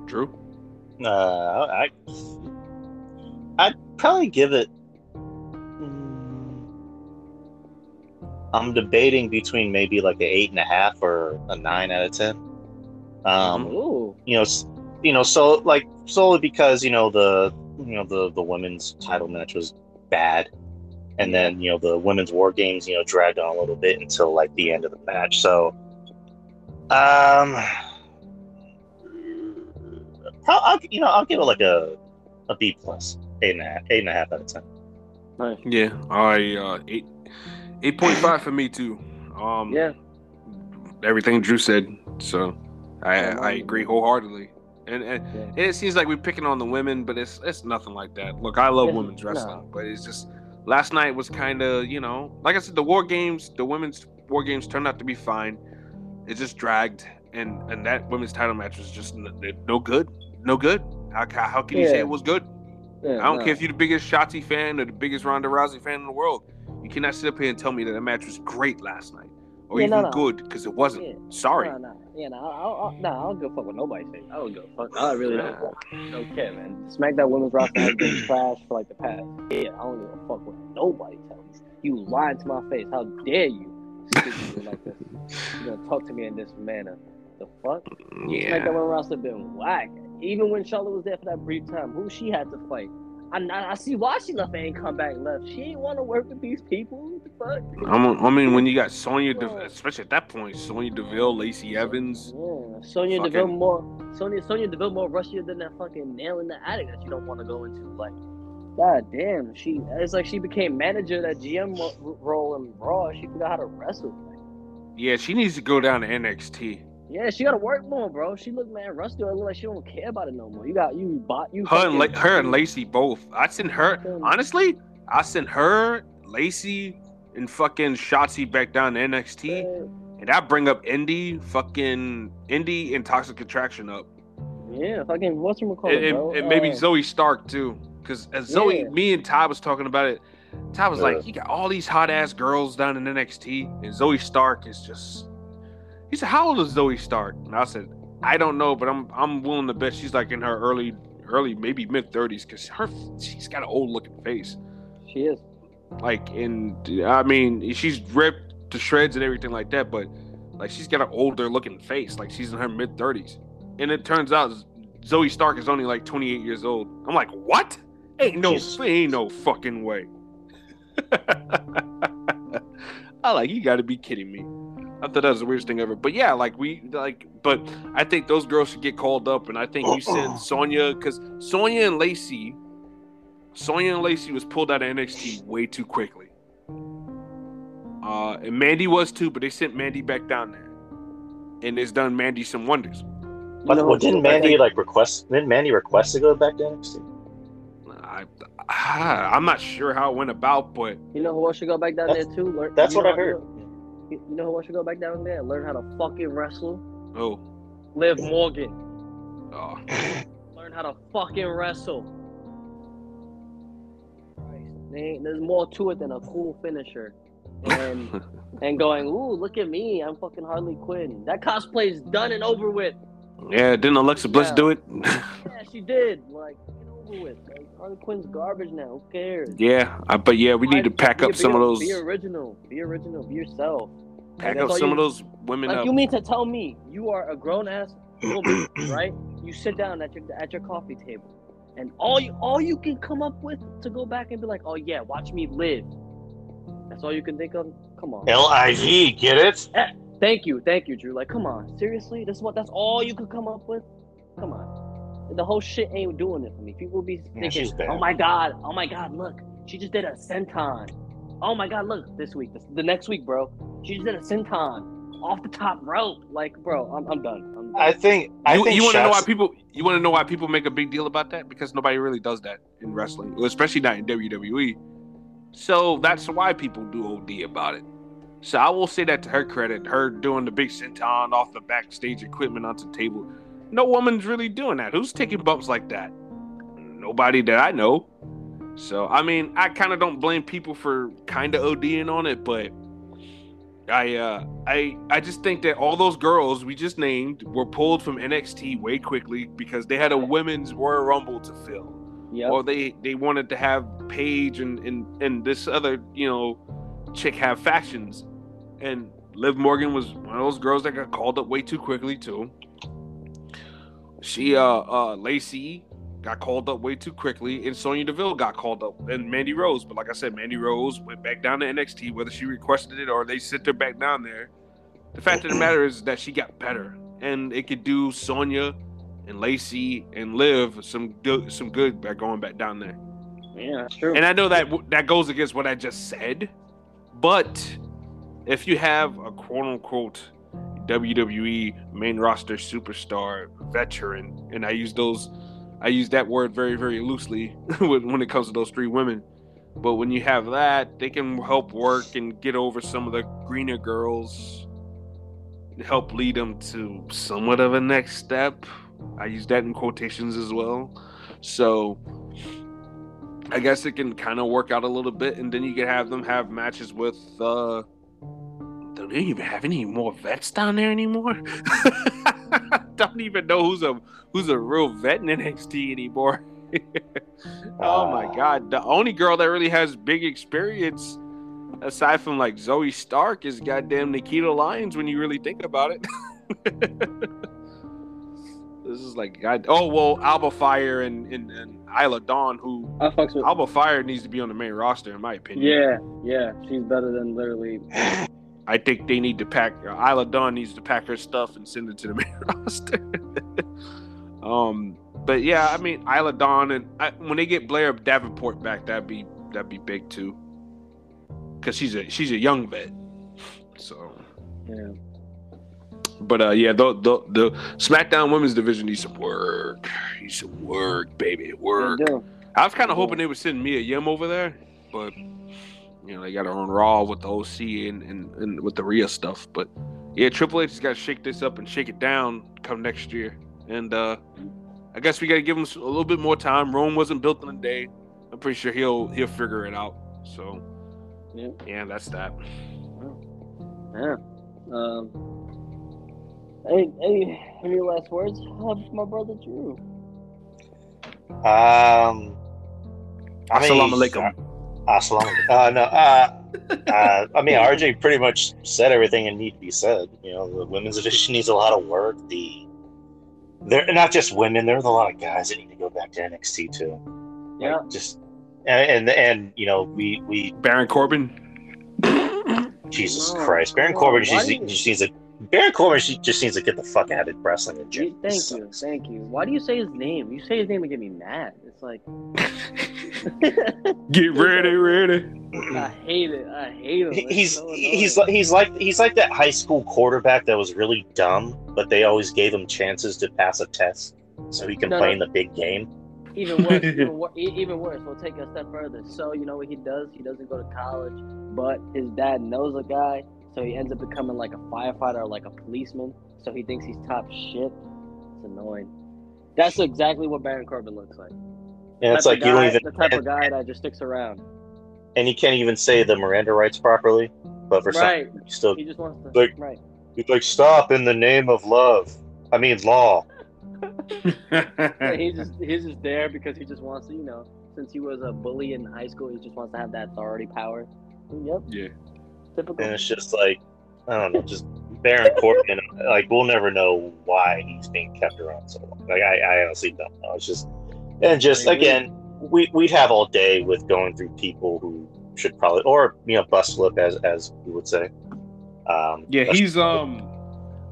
S2: Drew.
S3: Uh, I, I'd probably give it. mm, I'm debating between maybe like an eight and a half or a nine out of ten. Um,
S4: Ooh,
S3: you know, s- you know, so like solely because you know the you know the the women's title match was bad, and then you know the women's war games you know dragged on a little bit until like the end of the match. So, um, pro- I'll, you know I'll give it like a a B plus, eight and a half, eight and a half out of ten.
S4: nice.
S2: Yeah, I uh, eight eight point five for me too. Um,
S4: Yeah.
S2: everything Drew said. So I I agree wholeheartedly. And and,
S4: Yeah.
S2: and it seems like we're picking on the women, but it's it's nothing like that. Look, I love
S4: It's-
S2: women's wrestling,
S4: no.
S2: but it's just last night was kind of you know, like I said, the war games, the women's war games turned out to be fine. It just dragged, and and that women's title match was just n- no good, no good. How how can you say it was good?
S4: Yeah,
S2: I don't
S4: nah.
S2: care if you're the biggest Shotzi fan or the biggest Ronda Rousey fan in the world. You cannot sit up here and tell me that the match was great last night or
S4: Yeah, no,
S2: even
S4: no.
S2: good because it wasn't.
S4: Yeah.
S2: Sorry.
S4: Yeah, nah, I, I, nah, I don't give a fuck what nobody says. I don't give a fuck. I really don't. Don't care, man. SmackDown Women's roster has been trash for like the past. Yeah, I don't give a fuck what nobody tells me. You lying to my face. How dare you speak to me like this? You're gonna talk to me in this manner? The fuck?
S2: Yeah.
S4: SmackDown roster been whack. Even when Charlotte was there for that brief time, who she had to fight? I, I see why she left and ain't come back left. She ain't want to work with these people. What the fuck?
S2: I'm, I mean, when you got Sonya, Deville, especially at that point, Sonya Deville, Lacey Evans.
S4: Yeah, Sonya
S2: Fucking-
S4: Deville more Sonya Sonya Deville more rushier than that fucking nail in the attic that you don't want to go into. Like, god damn, she it's like she became manager of that GM ro- role in Raw. She forgot how to wrestle.
S2: Yeah, she needs to go down to NXT.
S4: Yeah, she gotta work more, bro. She look man rusty. It look like she don't care about it no more. You got you bought you.
S2: Her and La- her and Lacey both. I sent her
S4: Fucking-
S2: honestly. I sent her, Lacey, and fucking Shotzi back down to NXT, and I bring up Indi, fucking Indi, and Toxic Attraction up,
S4: Yeah, fucking what's her call,
S2: and, and-
S4: bro?
S2: and maybe
S4: Uh,
S2: Zoey Stark too. Because as Zoey,
S4: Yeah.
S2: me and Ty was talking about it. Ty was
S3: Yeah.
S2: like, "You got all these hot ass girls down in NXT, and Zoey Stark is just." He said, "How old is Zoey Stark?" And I said, "I don't know, but I'm I'm willing to bet she's like in her early early maybe mid thirties because her she's got an old looking face.
S4: She is.
S2: Like, and I mean, she's ripped to shreds and everything like that, but like she's got an older looking face. Like she's in her mid thirties, and it turns out Zoey Stark is only like 28 years old. I'm like, what? Ain't no, ain't no fucking way. I like, you got to be kidding me. I thought that was the weirdest thing ever. But yeah, like we like, but I think those girls should get called up, and I think you said Sonya because Sonya and Lacey, Sonya and Lacey was pulled out of NXT way too quickly. Uh, and Mandy was too, but they sent Mandy back down there, and it's done Mandy some wonders.
S3: But
S4: know
S3: well, didn't Mandy
S2: think-
S3: like request? Didn't Mandy request to go back to NXT?
S2: I, I I'm not sure how it went about, but
S4: You know who else should go back down
S3: That's-
S4: there too?
S3: That's
S4: you
S3: what I
S4: know-
S3: heard.
S4: You know who else should go back down there? and Learn how to fucking wrestle.
S2: oh,
S4: Liv Morgan.
S2: oh
S4: Learn how to fucking wrestle. Christ, there ain't- There's more to it than a cool finisher. And and going, ooh, look at me, I'm fucking Harley Quinn. That cosplay's done and over with.
S2: yeah, didn't Alexa Bliss
S4: Yeah.
S2: do it?
S4: Yeah, she did. Like, over with. Like, Harley Quinn's garbage now. Who cares?
S2: yeah, I, but yeah, we need to pack
S4: Be-
S2: up
S4: be-
S2: some of those,
S4: Be original. Be original. Be yourself.
S2: pack
S4: that's
S2: up some
S4: you-
S2: of those women
S4: Like
S2: up.
S4: you mean to tell me you are a grown ass woman, right? You sit down at your at your coffee table, and all you all you can come up with to go back and be like, oh yeah, watch me live. That's all you can think of. Come on.
S3: L I V, get it?
S4: Eh, thank you, thank you, Drew. Like, come on, seriously, this is what that's all you could come up with. Come on, the whole shit ain't doing it for me. People be thinking,
S3: she's bad.
S4: oh my god, oh my god, look, she just did a senton. Oh my god, look, this week, this, the next week, bro, she just did a senton off the top rope. Like, bro, I'm, I'm done. I'm done.
S3: I think. I
S2: you
S3: think
S2: you want to know why people you want to know why people make a big deal about that because nobody really does that in wrestling, especially not in WWE. So that's why people do OD about it. So I will say that to her credit, her doing the big senton off the backstage equipment onto the table. No woman's really doing that. Who's taking bumps like that? Nobody that I know. So I mean, I kind of don't blame people for kind of ODing on it, but I uh I I just think that all those girls we just named were pulled from NXT way quickly because they had a women's Royal Rumble to fill.
S4: Yep.
S2: Or they they wanted to have Paige and and and this other, you know, chick have factions. And Liv Morgan was one of those girls that got called up way too quickly too. She uh uh Lacey got called up way too quickly, and Sonya Deville got called up, and Mandy Rose. But like I said, Mandy Rose went back down to NXT, whether she requested it or they sent her back down there. The fact of the matter is that she got better, and it could do Sonya and Lacey and Liv some good, some good by going back down there.
S4: yeah, that's true.
S2: And I know that that goes against what I just said, but if you have a quote unquote WWE main roster superstar veteran, and I use those, I use that word very very loosely when it comes to those three women. But when you have that, they can help work and get over some of the greener girls, help lead them to somewhat of a next step. I use that in quotations as well. So I guess it can kind of work out a little bit, and then you can have them have matches with. uh Don't they even have any more vets down there anymore? Don't even know who's a who's a real vet in NXT anymore. oh my
S3: Ah.
S2: god, the only girl that really has big experience aside from like Zoey Stark, is goddamn Nikita Lyons when you really think about it. this is like God. Oh well, Alba Fyre and, and and Isla Dawn, who
S4: I fucks with.
S2: Alba Fyre needs to be on the main roster in my opinion.
S4: Yeah, yeah, she's better than literally.
S2: I think they need to pack. Isla Dawn needs to pack her stuff and send it to the main roster. um, but yeah, I mean Isla Dawn and I, when they get Blair Davenport back, that'd be that'd be big too. Cause she's a she's a young vet, so.
S4: Yeah.
S2: But uh, yeah, the, the the SmackDown Women's Division needs some work. Needs some work, baby, work. I was kind of hoping they would send Mia Yim over there, but you know they got her on Raw with the OC and, and, and with the Rhea stuff. But yeah, Triple H has got to shake this up and shake it down come next year. And uh, I guess we got to give him a little bit more time. Rome wasn't built in a day. I'm pretty sure he'll he'll figure it out. So
S4: Yeah.
S2: yeah, that's that.
S4: Yeah. Um. Any, any, any last words? Have my brother Drew.
S3: Um, I mean,
S2: Assalamu alaikum.
S3: Uh, Assalamu Uh, no, uh, uh, I mean, RJ pretty much said everything that needed to be said. You know, the women's division needs a lot of work. The they're not just women. There's a lot of guys that need to go back to NXT too. Like,
S4: Yeah.
S3: just and, and and you know we we
S2: Baron Corbin.
S3: Jesus
S4: No,
S3: Christ, Baron Corbin
S4: why
S3: just,
S4: do
S3: just needs to Baron Corbin she just needs to get the fuck out of wrestling and
S4: You-
S3: gym.
S4: Thank you, thank you. Why do you say his name? You say his name and get me mad. It's like
S2: Get ready, ready.
S4: I hate it. I hate him. It's
S3: he's
S4: so
S3: he's like he's like he's like that high school quarterback that was really dumb, but they always gave him chances to pass a test so he can
S4: No,
S3: play
S4: no.
S3: in the big game.
S4: even worse. even, wor- even worse. We'll take it a step further. So you know what he does? He doesn't go to college, but his dad knows a guy, so he ends up becoming like a firefighter or like a policeman. So he thinks he's top shit. It's annoying. That's exactly what Baron Corbin looks like.
S3: And it's like
S4: of
S3: you don't even
S4: the type of guy that just sticks around.
S3: and he can't even say the Miranda rights properly, but for
S4: Right.
S3: some he still
S4: He just wants to.
S3: Like-
S4: right.
S3: he's like stop in the name of love. I mean law.
S4: Yeah, he's just he's just there because he just wants to, you know, since he was a bully in high school, he just wants to have that authority power. Yep,
S2: yeah.
S4: Typical.
S3: And it's just like I don't know, just Baron Corbin. like we'll never know why he's being kept around so long. Like I, I honestly don't know. It's just and just again, we we'd have all day with going through people who should probably or you know bust flip as as we would say. Um,
S2: Yeah, he's um.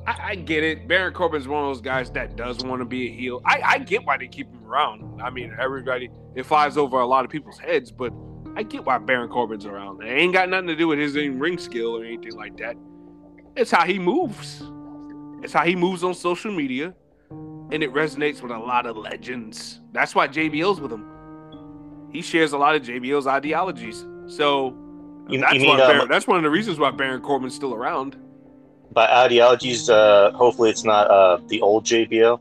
S2: I, I get it. Baron Corbin's one of those guys that does want to be a heel. I, I get why they keep him around. I mean, everybody it flies over a lot of people's heads, but I get why Baron Corbin's around. It ain't got nothing to do with his ring skill or anything like that. It's how he moves. It's how he moves on social media, and it resonates with a lot of legends. That's why JBL's with him. He shares a lot of JBL's ideologies. So
S3: You-
S2: that's
S3: you mean, um,
S2: Baron, that's one of the reasons why Baron Corbin's still around.
S3: by ideologies. Uh, hopefully, it's not uh the old JBL.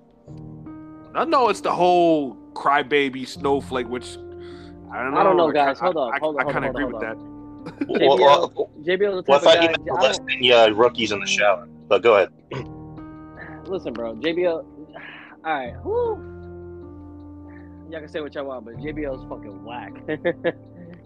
S2: I know it's the whole crybaby snowflake, which I don't know.
S4: I don't know,
S2: I
S4: guys.
S2: ki-
S4: Hold on,
S2: I,
S4: hold on,
S2: I,
S4: hold
S2: kind of agree
S4: hold
S2: with
S4: on.
S2: that.
S4: JBL,
S3: well,
S4: JBL's the
S3: well,
S4: type
S3: I thought you
S4: guy.
S3: were less than the uh, rookies in the shower. But go ahead.
S4: listen, bro. JBL. All right, whoo. Y'all can say what y'all want, but JBL is fucking whack.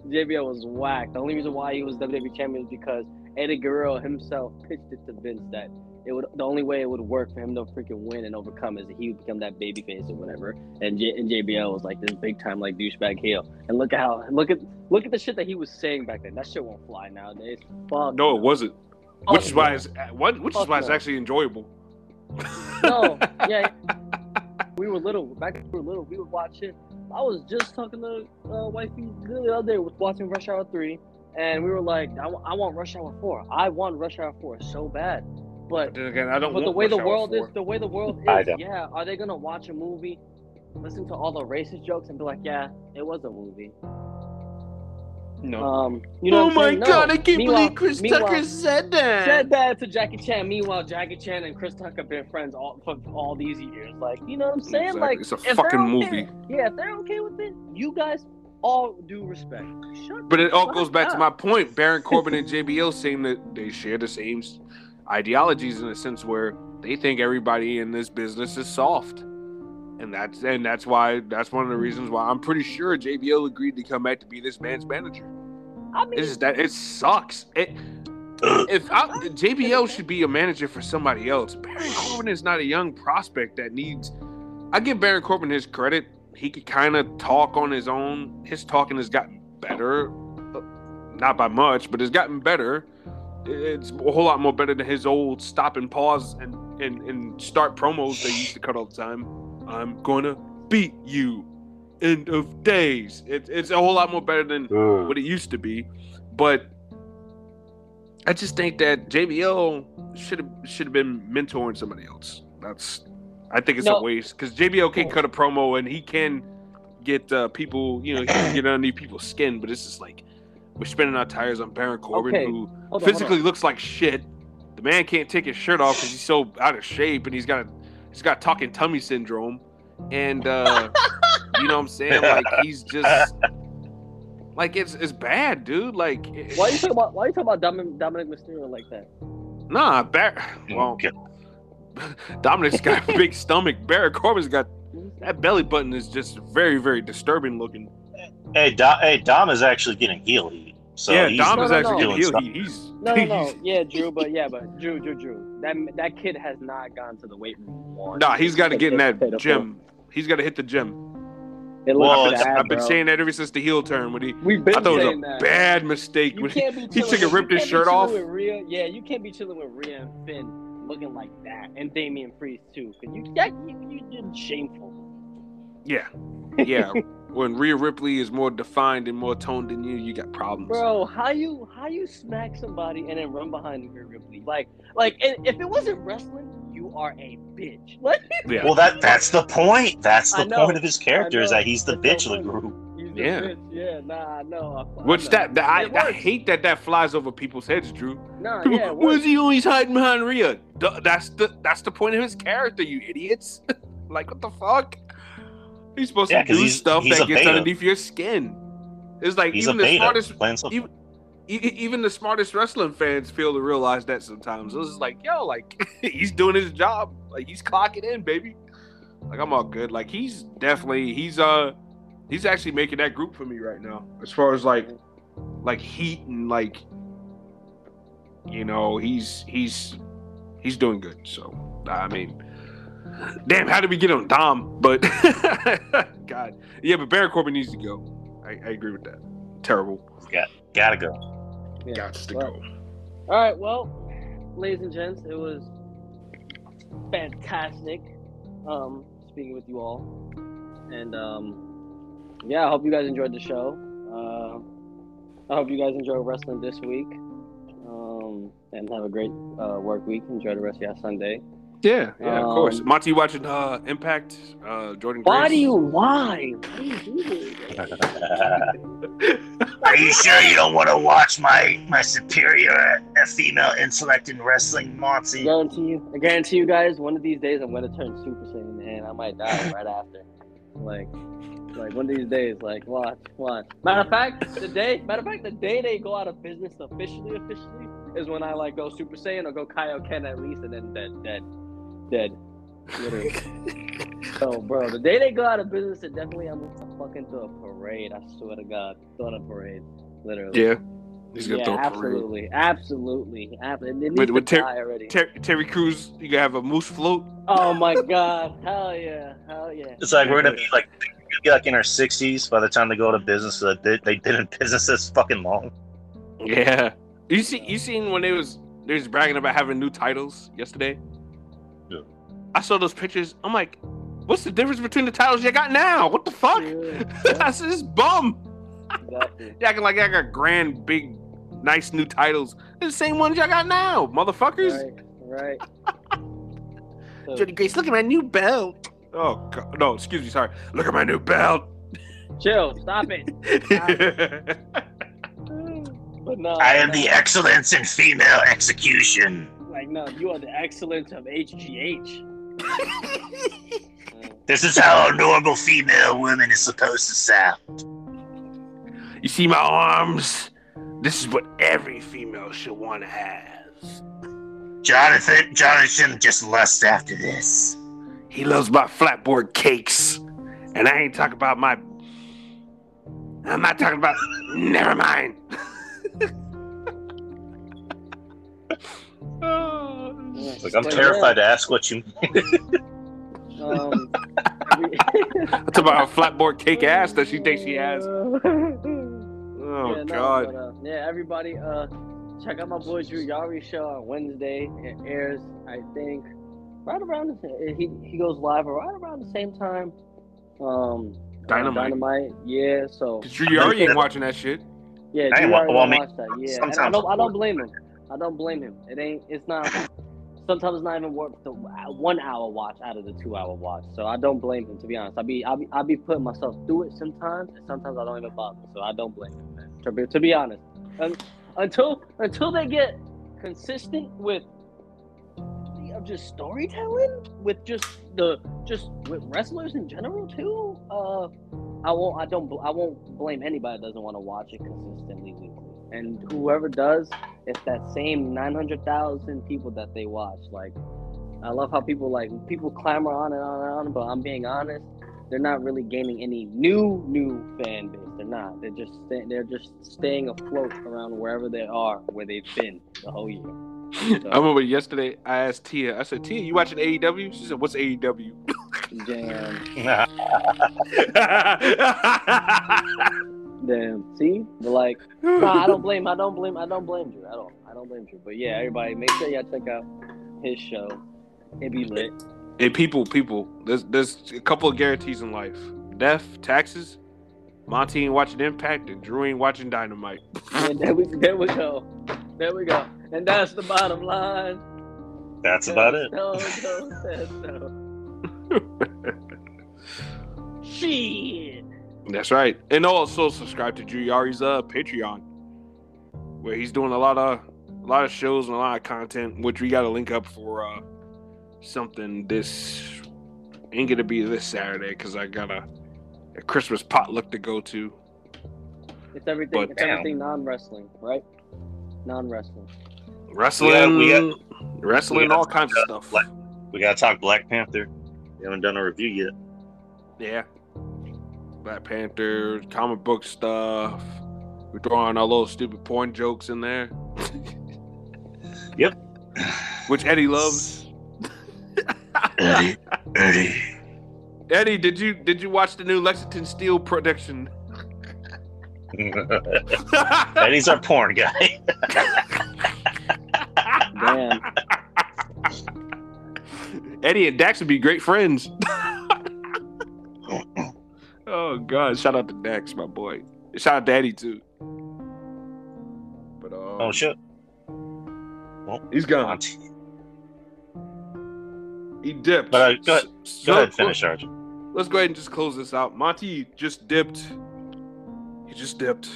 S4: JBL was whack. The only reason why he was WWE champion is because Eddie Guerrero himself pitched it to Vince that it would the only way it would work for him to freaking win and overcome is that he would become that babyface or whatever. And, J- and JBL was like this big time like douchebag heel. And look at how look at look at the shit that he was saying back then. That shit won't fly nowadays. Fuck
S2: No, it wasn't. Which is why it's what, which is why it's actually enjoyable.
S4: No, yeah. We were little. Back when we were little, we would watch it. I was just talking to uh, wifey the other day, was watching Rush Hour 3, and we were like, I wa- I want Rush Hour 4. I want Rush Hour 4 so bad. But
S2: But again, I don't.
S4: but the way the world is, the way the world is, yeah, are they gonna watch a movie, listen to all the racist jokes, and be like, yeah, it was a movie?
S2: No.
S4: Um, you know
S2: oh my
S4: saying? No.
S2: god! I can't
S4: Meanwhile-
S2: believe Chris Tucker said that.
S4: said that to Jackie Chan. Meanwhile, Jackie Chan and Chris Tucker have been friends all for all these years. Like, you know what I'm saying?
S2: Exactly.
S4: Like,
S2: It's a
S4: if
S2: fucking
S4: okay-
S2: movie.
S4: Yeah, if they're okay with it, you guys all do respect. Shut
S2: But it all goes back to my point. Baron Corbin and JBL saying that they share the same s- ideologies in a sense where they think everybody in this business is soft. And that's and that's why that's one of the reasons why I'm pretty sure JBL agreed to come back to be this man's manager.
S4: I mean,
S2: It's just that it sucks. It if I, JBL should be a manager for somebody else. Baron Corbin is not a young prospect that needs. I give Baron Corbin his credit. He could kind of talk on his own. His talking has gotten better, uh, not by much, but it's gotten better. It's a whole lot more better than his old stop and pause and and, and start promos they used to cut all the time. I'm gonna beat you. End of days. It, it's a whole lot more better than what it used to be. But I just think that JBL should have should have been mentoring somebody else. That's I think it's
S4: No.
S2: a waste because JBL can cut a promo and he can get uh, people, you know, he can get underneath people's skin. But it's just like we're spinning our tires on Baron Corbin,
S4: Okay.
S2: who
S4: hold on,
S2: physically
S4: on.
S2: looks like shit. The man can't take his shirt off because he's so out of shape and he's got a, he's got talking tummy syndrome, and uh, you know what I'm saying? Like he's just like it's it's bad, dude. Like it-
S4: Why are you talking about? Why are you talking about Dominic, Dominic Mysterio like that?
S2: Nah, Bar- well, Dominic's got a big stomach. Baron Corbin's got that belly button is just very, very disturbing looking.
S3: Hey, Dom, hey, Dom is actually getting heel heat. So
S2: yeah,
S3: he's
S2: Dom
S4: No,
S2: is
S4: no,
S2: actually
S4: no.
S2: getting
S3: Doing
S2: healed. He, he's
S4: No, no, no. Yeah, Drew, but yeah, but Drew, Drew, Drew. That that kid has not gone to the weight room once.
S2: Nah, he's got to get in that
S4: pitiful.
S2: gym. He's got to hit the gym.
S4: It looks
S3: Well,
S4: bad,
S2: I've been
S4: bro.
S2: saying that ever since the heel turn when he.
S4: We've been
S2: I thought it was a
S4: that.
S2: bad mistake
S4: You
S2: when he,
S4: can't be
S2: he
S4: chilling
S2: took and ripped
S4: you
S2: his
S4: can't be
S2: shirt
S4: chilling
S2: off.
S4: With Rhea. Yeah, you can't be chilling with Rhea and Finn looking like that, and Damian Priest too. Cause you, that, you, you, you're shameful.
S2: Yeah, yeah. when Rhea Ripley is more defined and more toned than you, you got problems.
S4: Bro, how you how you smack somebody and then run behind Rhea Ripley? Like like and if it wasn't wrestling, you are a bitch. Like
S2: Yeah.
S3: Well, that that's the point. That's the point of his character is that he's the
S4: That's
S3: bitch
S4: so
S3: of the group.
S4: he's a
S2: Yeah.
S4: bitch. Yeah, nah, I know. I, I
S2: Which
S4: know.
S2: that, that I, I hate that that flies over people's heads, Drew.
S4: Nah,
S2: People,
S4: yeah, it
S2: Where's he always hiding behind Rhea? Duh, That's the that's the point of his character, you idiots. like what the fuck? He's supposed
S3: Yeah,
S2: to do stuff that gets
S3: beta.
S2: underneath your skin. It's like
S3: He's
S2: even the smartest even, even the smartest wrestling fans fail to realize that sometimes. It's like, yo, like he's doing his job. Like he's clocking in, baby. Like I'm all good. Like he's definitely he's uh he's actually making that group for me right now. As far as like like heat and like you know, he's he's he's doing good. So I mean Damn, how did we get on Dom? But God. Yeah, but Baron Corbin needs to go. I, I agree with that. Terrible.
S3: Got gotta go.
S4: Yeah.
S2: Gots to
S4: Well,
S2: go.
S4: All right, well, ladies and gents, it was fantastic um, speaking with you all, and um, yeah, I hope you guys enjoyed the show. Uh, I hope you guys enjoy wrestling this week, um, and have a great uh, work week. Enjoy the rest of your Sunday.
S2: Yeah, yeah, of course.
S4: Um,
S2: Monty, you watching uh, Impact? Uh, Jordynne.
S4: Why
S2: Grace?
S4: do you? Why? Why do you do this?
S5: Are you sure you don't want to watch my my superior uh, female intellect in wrestling, Monty?
S4: I guarantee you. I guarantee you guys. One of these days, I'm gonna turn Super Saiyan, and I might die right after. Like, like one of these days. Like, watch, watch. Matter of fact, the day. Matter of fact, the day they go out of business officially, officially, is when I like go Super Saiyan or go Kaioken at least, and then dead, dead, dead. Literally. so, bro, the day they go out of business, it definitely I'm gonna fucking throw a parade. I swear to God, throw a parade. Literally.
S2: Yeah, he's gonna
S4: yeah,
S2: throw a parade.
S4: absolutely, absolutely, absolutely. It
S2: With-
S4: needs
S2: with Ter-
S4: already.
S2: Ter- Terry Crews, you gonna have a moose float.
S4: Oh my god! Hell yeah! Hell yeah!
S3: It's like we're gonna be like be like in our sixties by the time they go out of business. So that they, they did in business this fucking long.
S2: Yeah. You see, you seen when they was they was bragging about having new titles yesterday.
S3: Yeah.
S2: I saw those pictures. I'm like, what's the difference between the titles you got now? What the fuck?
S4: Yeah,
S2: That's this bum.
S4: exactly.
S2: You acting like I got grand, big, nice new titles. They're the same ones y'all got now, motherfuckers.
S4: Right, right. So,
S2: Jody Grace, look at my new belt. Oh God. no, excuse me, sorry. Look at my new belt.
S4: chill. Stop it. But no.
S5: I am
S4: no,
S5: the excellence in female execution.
S4: Like no, you are the excellence of HGH
S5: this is how a normal female woman is supposed to sound.
S2: You see my arms? This is what every female should want to have.
S5: Jonathan, Jonathan just lusts after this.
S2: He loves my flatboard cakes. And I ain't talking about my. I'm not talking about. Never mind.
S4: Yeah,
S3: Like I'm
S4: but
S3: terrified to ask what you.
S4: yeah, um, every-
S2: That's about a flatboard cake ass that she thinks she has. Oh
S4: yeah, no,
S2: God.
S4: but, uh, yeah, everybody, uh, check out my boy Drew Yari show on Wednesday. It airs, I think, right around the he he goes live right around the same time. Um, uh,
S2: Dynamite.
S4: Dynamite, yeah. So
S2: Cause you already ain't watching that shit.
S4: yeah,
S3: I
S4: Drew Yari
S3: well, I
S4: watch that. Yeah, and I don't I don't blame him. I don't blame him. It ain't. It's not. Sometimes not even worth the one hour watch out of the two hour watch. So I don't blame him. To be honest, I be I be I be putting myself through it sometimes, and sometimes I don't even bother. So I don't blame him. Man. To be to be honest, Un until until they get consistent with of just storytelling with just the just with wrestlers in general too. Uh, I won't. I don't. I won't blame anybody that doesn't want to watch it consistently. And whoever does, it's that same nine hundred thousand people that they watch. Like, I love how people like people clamor on and on and on. But I'm being honest, they're not really gaining any new new fan base. They're not. They're just sta- they're just staying afloat around wherever they are, where they've been the whole year.
S2: I remember yesterday I asked Tia. I said, Tia, you watching AEW? She said, What's AEW?
S4: Damn. Damn. See, but like, nah, I don't blame. I don't blame. I don't blame Drew at all. I don't blame Drew. But yeah, everybody, make sure y'all check out his show. It be lit.
S2: Hey, people, people, there's there's a couple of guarantees in life: death, taxes. Monty ain't watching Impact, and Drew ain't watching Dynamite.
S4: And there we, there we go. There we go. And that's the bottom line.
S3: That's about it.
S4: No, no, said so. Shit.
S2: That's right. And also subscribe to Drew Yari's uh Patreon, where he's doing a lot of a lot of shows and a lot of content, which we got to link up for uh something this ain't gonna be this Saturday because I got a, a Christmas potluck to go to.
S4: It's everything.
S2: But
S4: it's
S3: damn.
S4: everything non-wrestling, right? Non-wrestling.
S2: Wrestling,
S3: we
S2: wrestling,
S3: we
S2: all
S3: gotta
S2: kinds of stuff.
S3: Black- We gotta talk Black Panther. We haven't done a review yet.
S2: Yeah. Black Panther, comic book stuff. We're throwing our little stupid porn jokes in there.
S3: Yep.
S2: Which Eddie loves.
S3: Eddie, Eddie.
S2: Eddie, did you did you watch the new Lexington Steele production?
S3: Eddie's our porn guy.
S4: Damn.
S2: Eddie and Dax would be great friends. oh god, shout out to Dax, my boy. Shout out Daddy too. But um,
S3: oh shit.
S2: he's gone. He dipped.
S3: But, uh, go ahead-
S2: So-
S3: Go ahead, finish, Arjun.
S2: Let's go ahead and just close this out. Monty just dipped. He just dipped.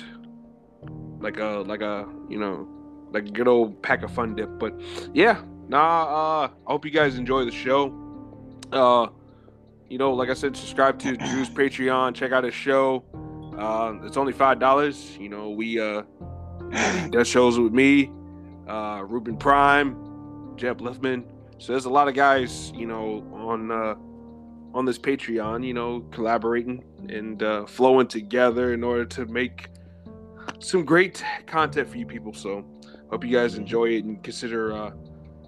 S2: Like a like a you know like a good old pack of fun dip. But yeah, nah. Uh, I hope you guys enjoy the show. Uh, you know, like I said, subscribe to Drew's Patreon. Check out his show. Uh, it's only five dollars. You know, we uh does shows with me, uh, Ruben Prime, Jeb Liftman. So there's a lot of guys, you know, on uh, on this Patreon, you know, collaborating and uh, flowing together in order to make some great content for you people. So hope you guys enjoy it and consider, uh,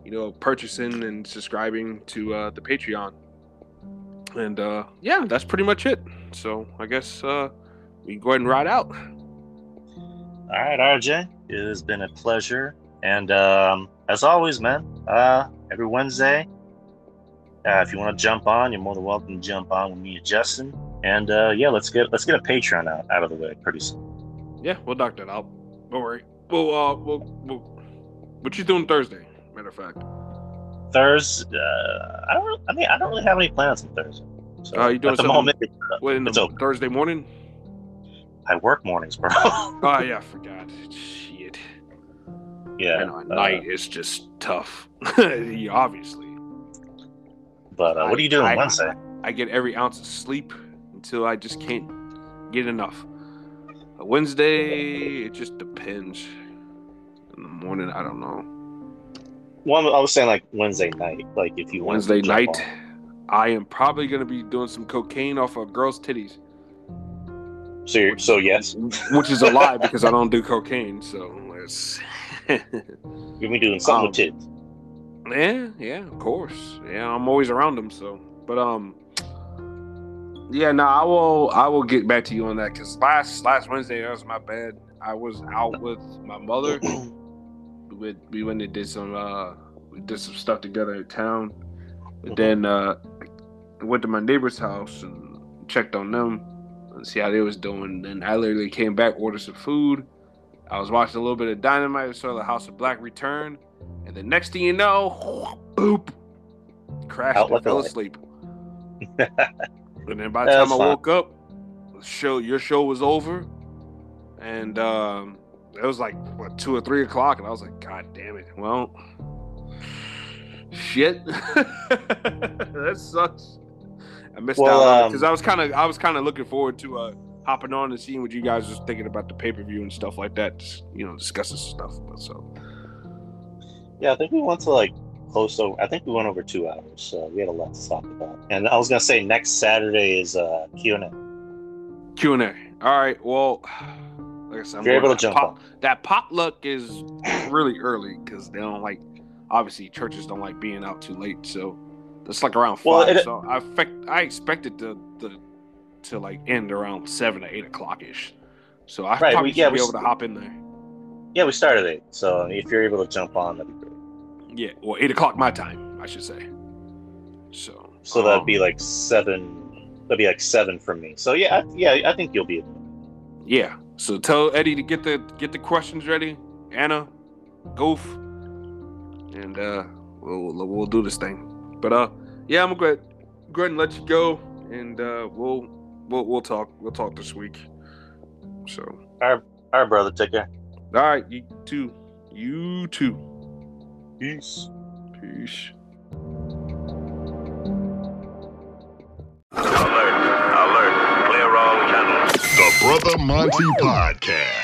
S2: you know, purchasing and subscribing to uh, the Patreon. And uh, yeah, that's pretty much it. So I guess uh, we can go ahead and ride out.
S3: All right, RJ. It has been a pleasure. And um, as always, man, uh, every Wednesday, uh, if you want to jump on, you're more than welcome to jump on with me and Justin. And uh, yeah, let's get let's get a Patreon out, out of the way pretty soon.
S2: Yeah, we'll knock that out. Don't worry. Well, uh, we'll, we'll, what you doing Thursday? Matter of fact.
S3: Thursday, uh, I don't. I mean, I don't really have any plans on Thursday. So
S2: Uh, you doing
S3: at the
S2: something-
S3: moment, uh,
S2: What in the
S3: It's open.
S2: Thursday morning?
S3: I work mornings, bro.
S2: Oh yeah, I forgot. Shit.
S3: yeah,
S2: And at
S3: uh,
S2: night it's just tough. Obviously.
S3: But uh, what are you doing
S2: I-
S3: Wednesday?
S2: I get every ounce of sleep until I just can't get enough. Wednesday, it just depends. In the morning, I don't know.
S3: One, I was saying like Wednesday night, like if you
S2: Wednesday night,
S3: on.
S2: I am probably gonna be doing some cocaine off of girls' titties,
S3: So, you're, so yes.
S2: which is a lie because I don't do cocaine. So it's
S3: You're gonna be doing something
S2: Um,
S3: with tits.
S2: Yeah, yeah, of course. Yeah, I'm always around them. So, but um, yeah, no, I will. I will get back to you on that because last last Wednesday that was my bad. I was out with my mother. we went, we went and did some uh we did some stuff together in town. But then uh I went to my neighbor's house and checked on them and see how they was doing. Then I literally came back, ordered some food. I was watching a little bit of Dynamite, saw the House of Black return, and the next thing you know, boop, crashed
S3: Out
S2: and fell asleep. and then by the
S3: That's
S2: time I
S3: fine.
S2: woke up, show your show was over, and um, it was like what two or three o'clock, and I was like, God damn it! Well, shit, that sucks. I missed
S3: Well,
S2: out
S3: um,
S2: because I was kind of I was kind of looking forward to uh hopping on and seeing what you guys was thinking about the pay per view and stuff like that. Just, you know, discussing stuff. But so
S3: Yeah, I think we went to like close over. I think we went over two hours, so we had a lot to talk about. And I was gonna say next Saturday is uh, Q and A.
S2: Q and A. All right. Well, like I said,
S3: you're able to jump
S2: pop-
S3: on.
S2: that potluck is really early because they don't like. Obviously, churches don't like being out too late, so it's like around five.
S3: Well, it-
S2: so I expect I expect it to, to to like end around seven or eight o'clock ish. So I
S3: Right,
S2: probably
S3: we- yeah,
S2: be
S3: we
S2: able to hop in there.
S3: Yeah, we started eight, so if you're able to jump on, that'd be great.
S2: Yeah, well, eight o'clock my time, I should say. So
S3: So that'd
S2: um,
S3: be like seven. That'd be like seven for me. So yeah, I, yeah, I think you'll be. able
S2: Yeah. So tell Eddie to get the get the questions ready. Anna, Goof, and uh, we'll we'll, do this thing. But uh, yeah, I'm gonna go ahead and let you go, and uh, we'll we'll we'll talk we'll talk this week. So
S3: All right, brother, take care.
S2: all right, you too, you too.
S3: Peace.
S2: Peace.
S6: Brother Monty Podcast.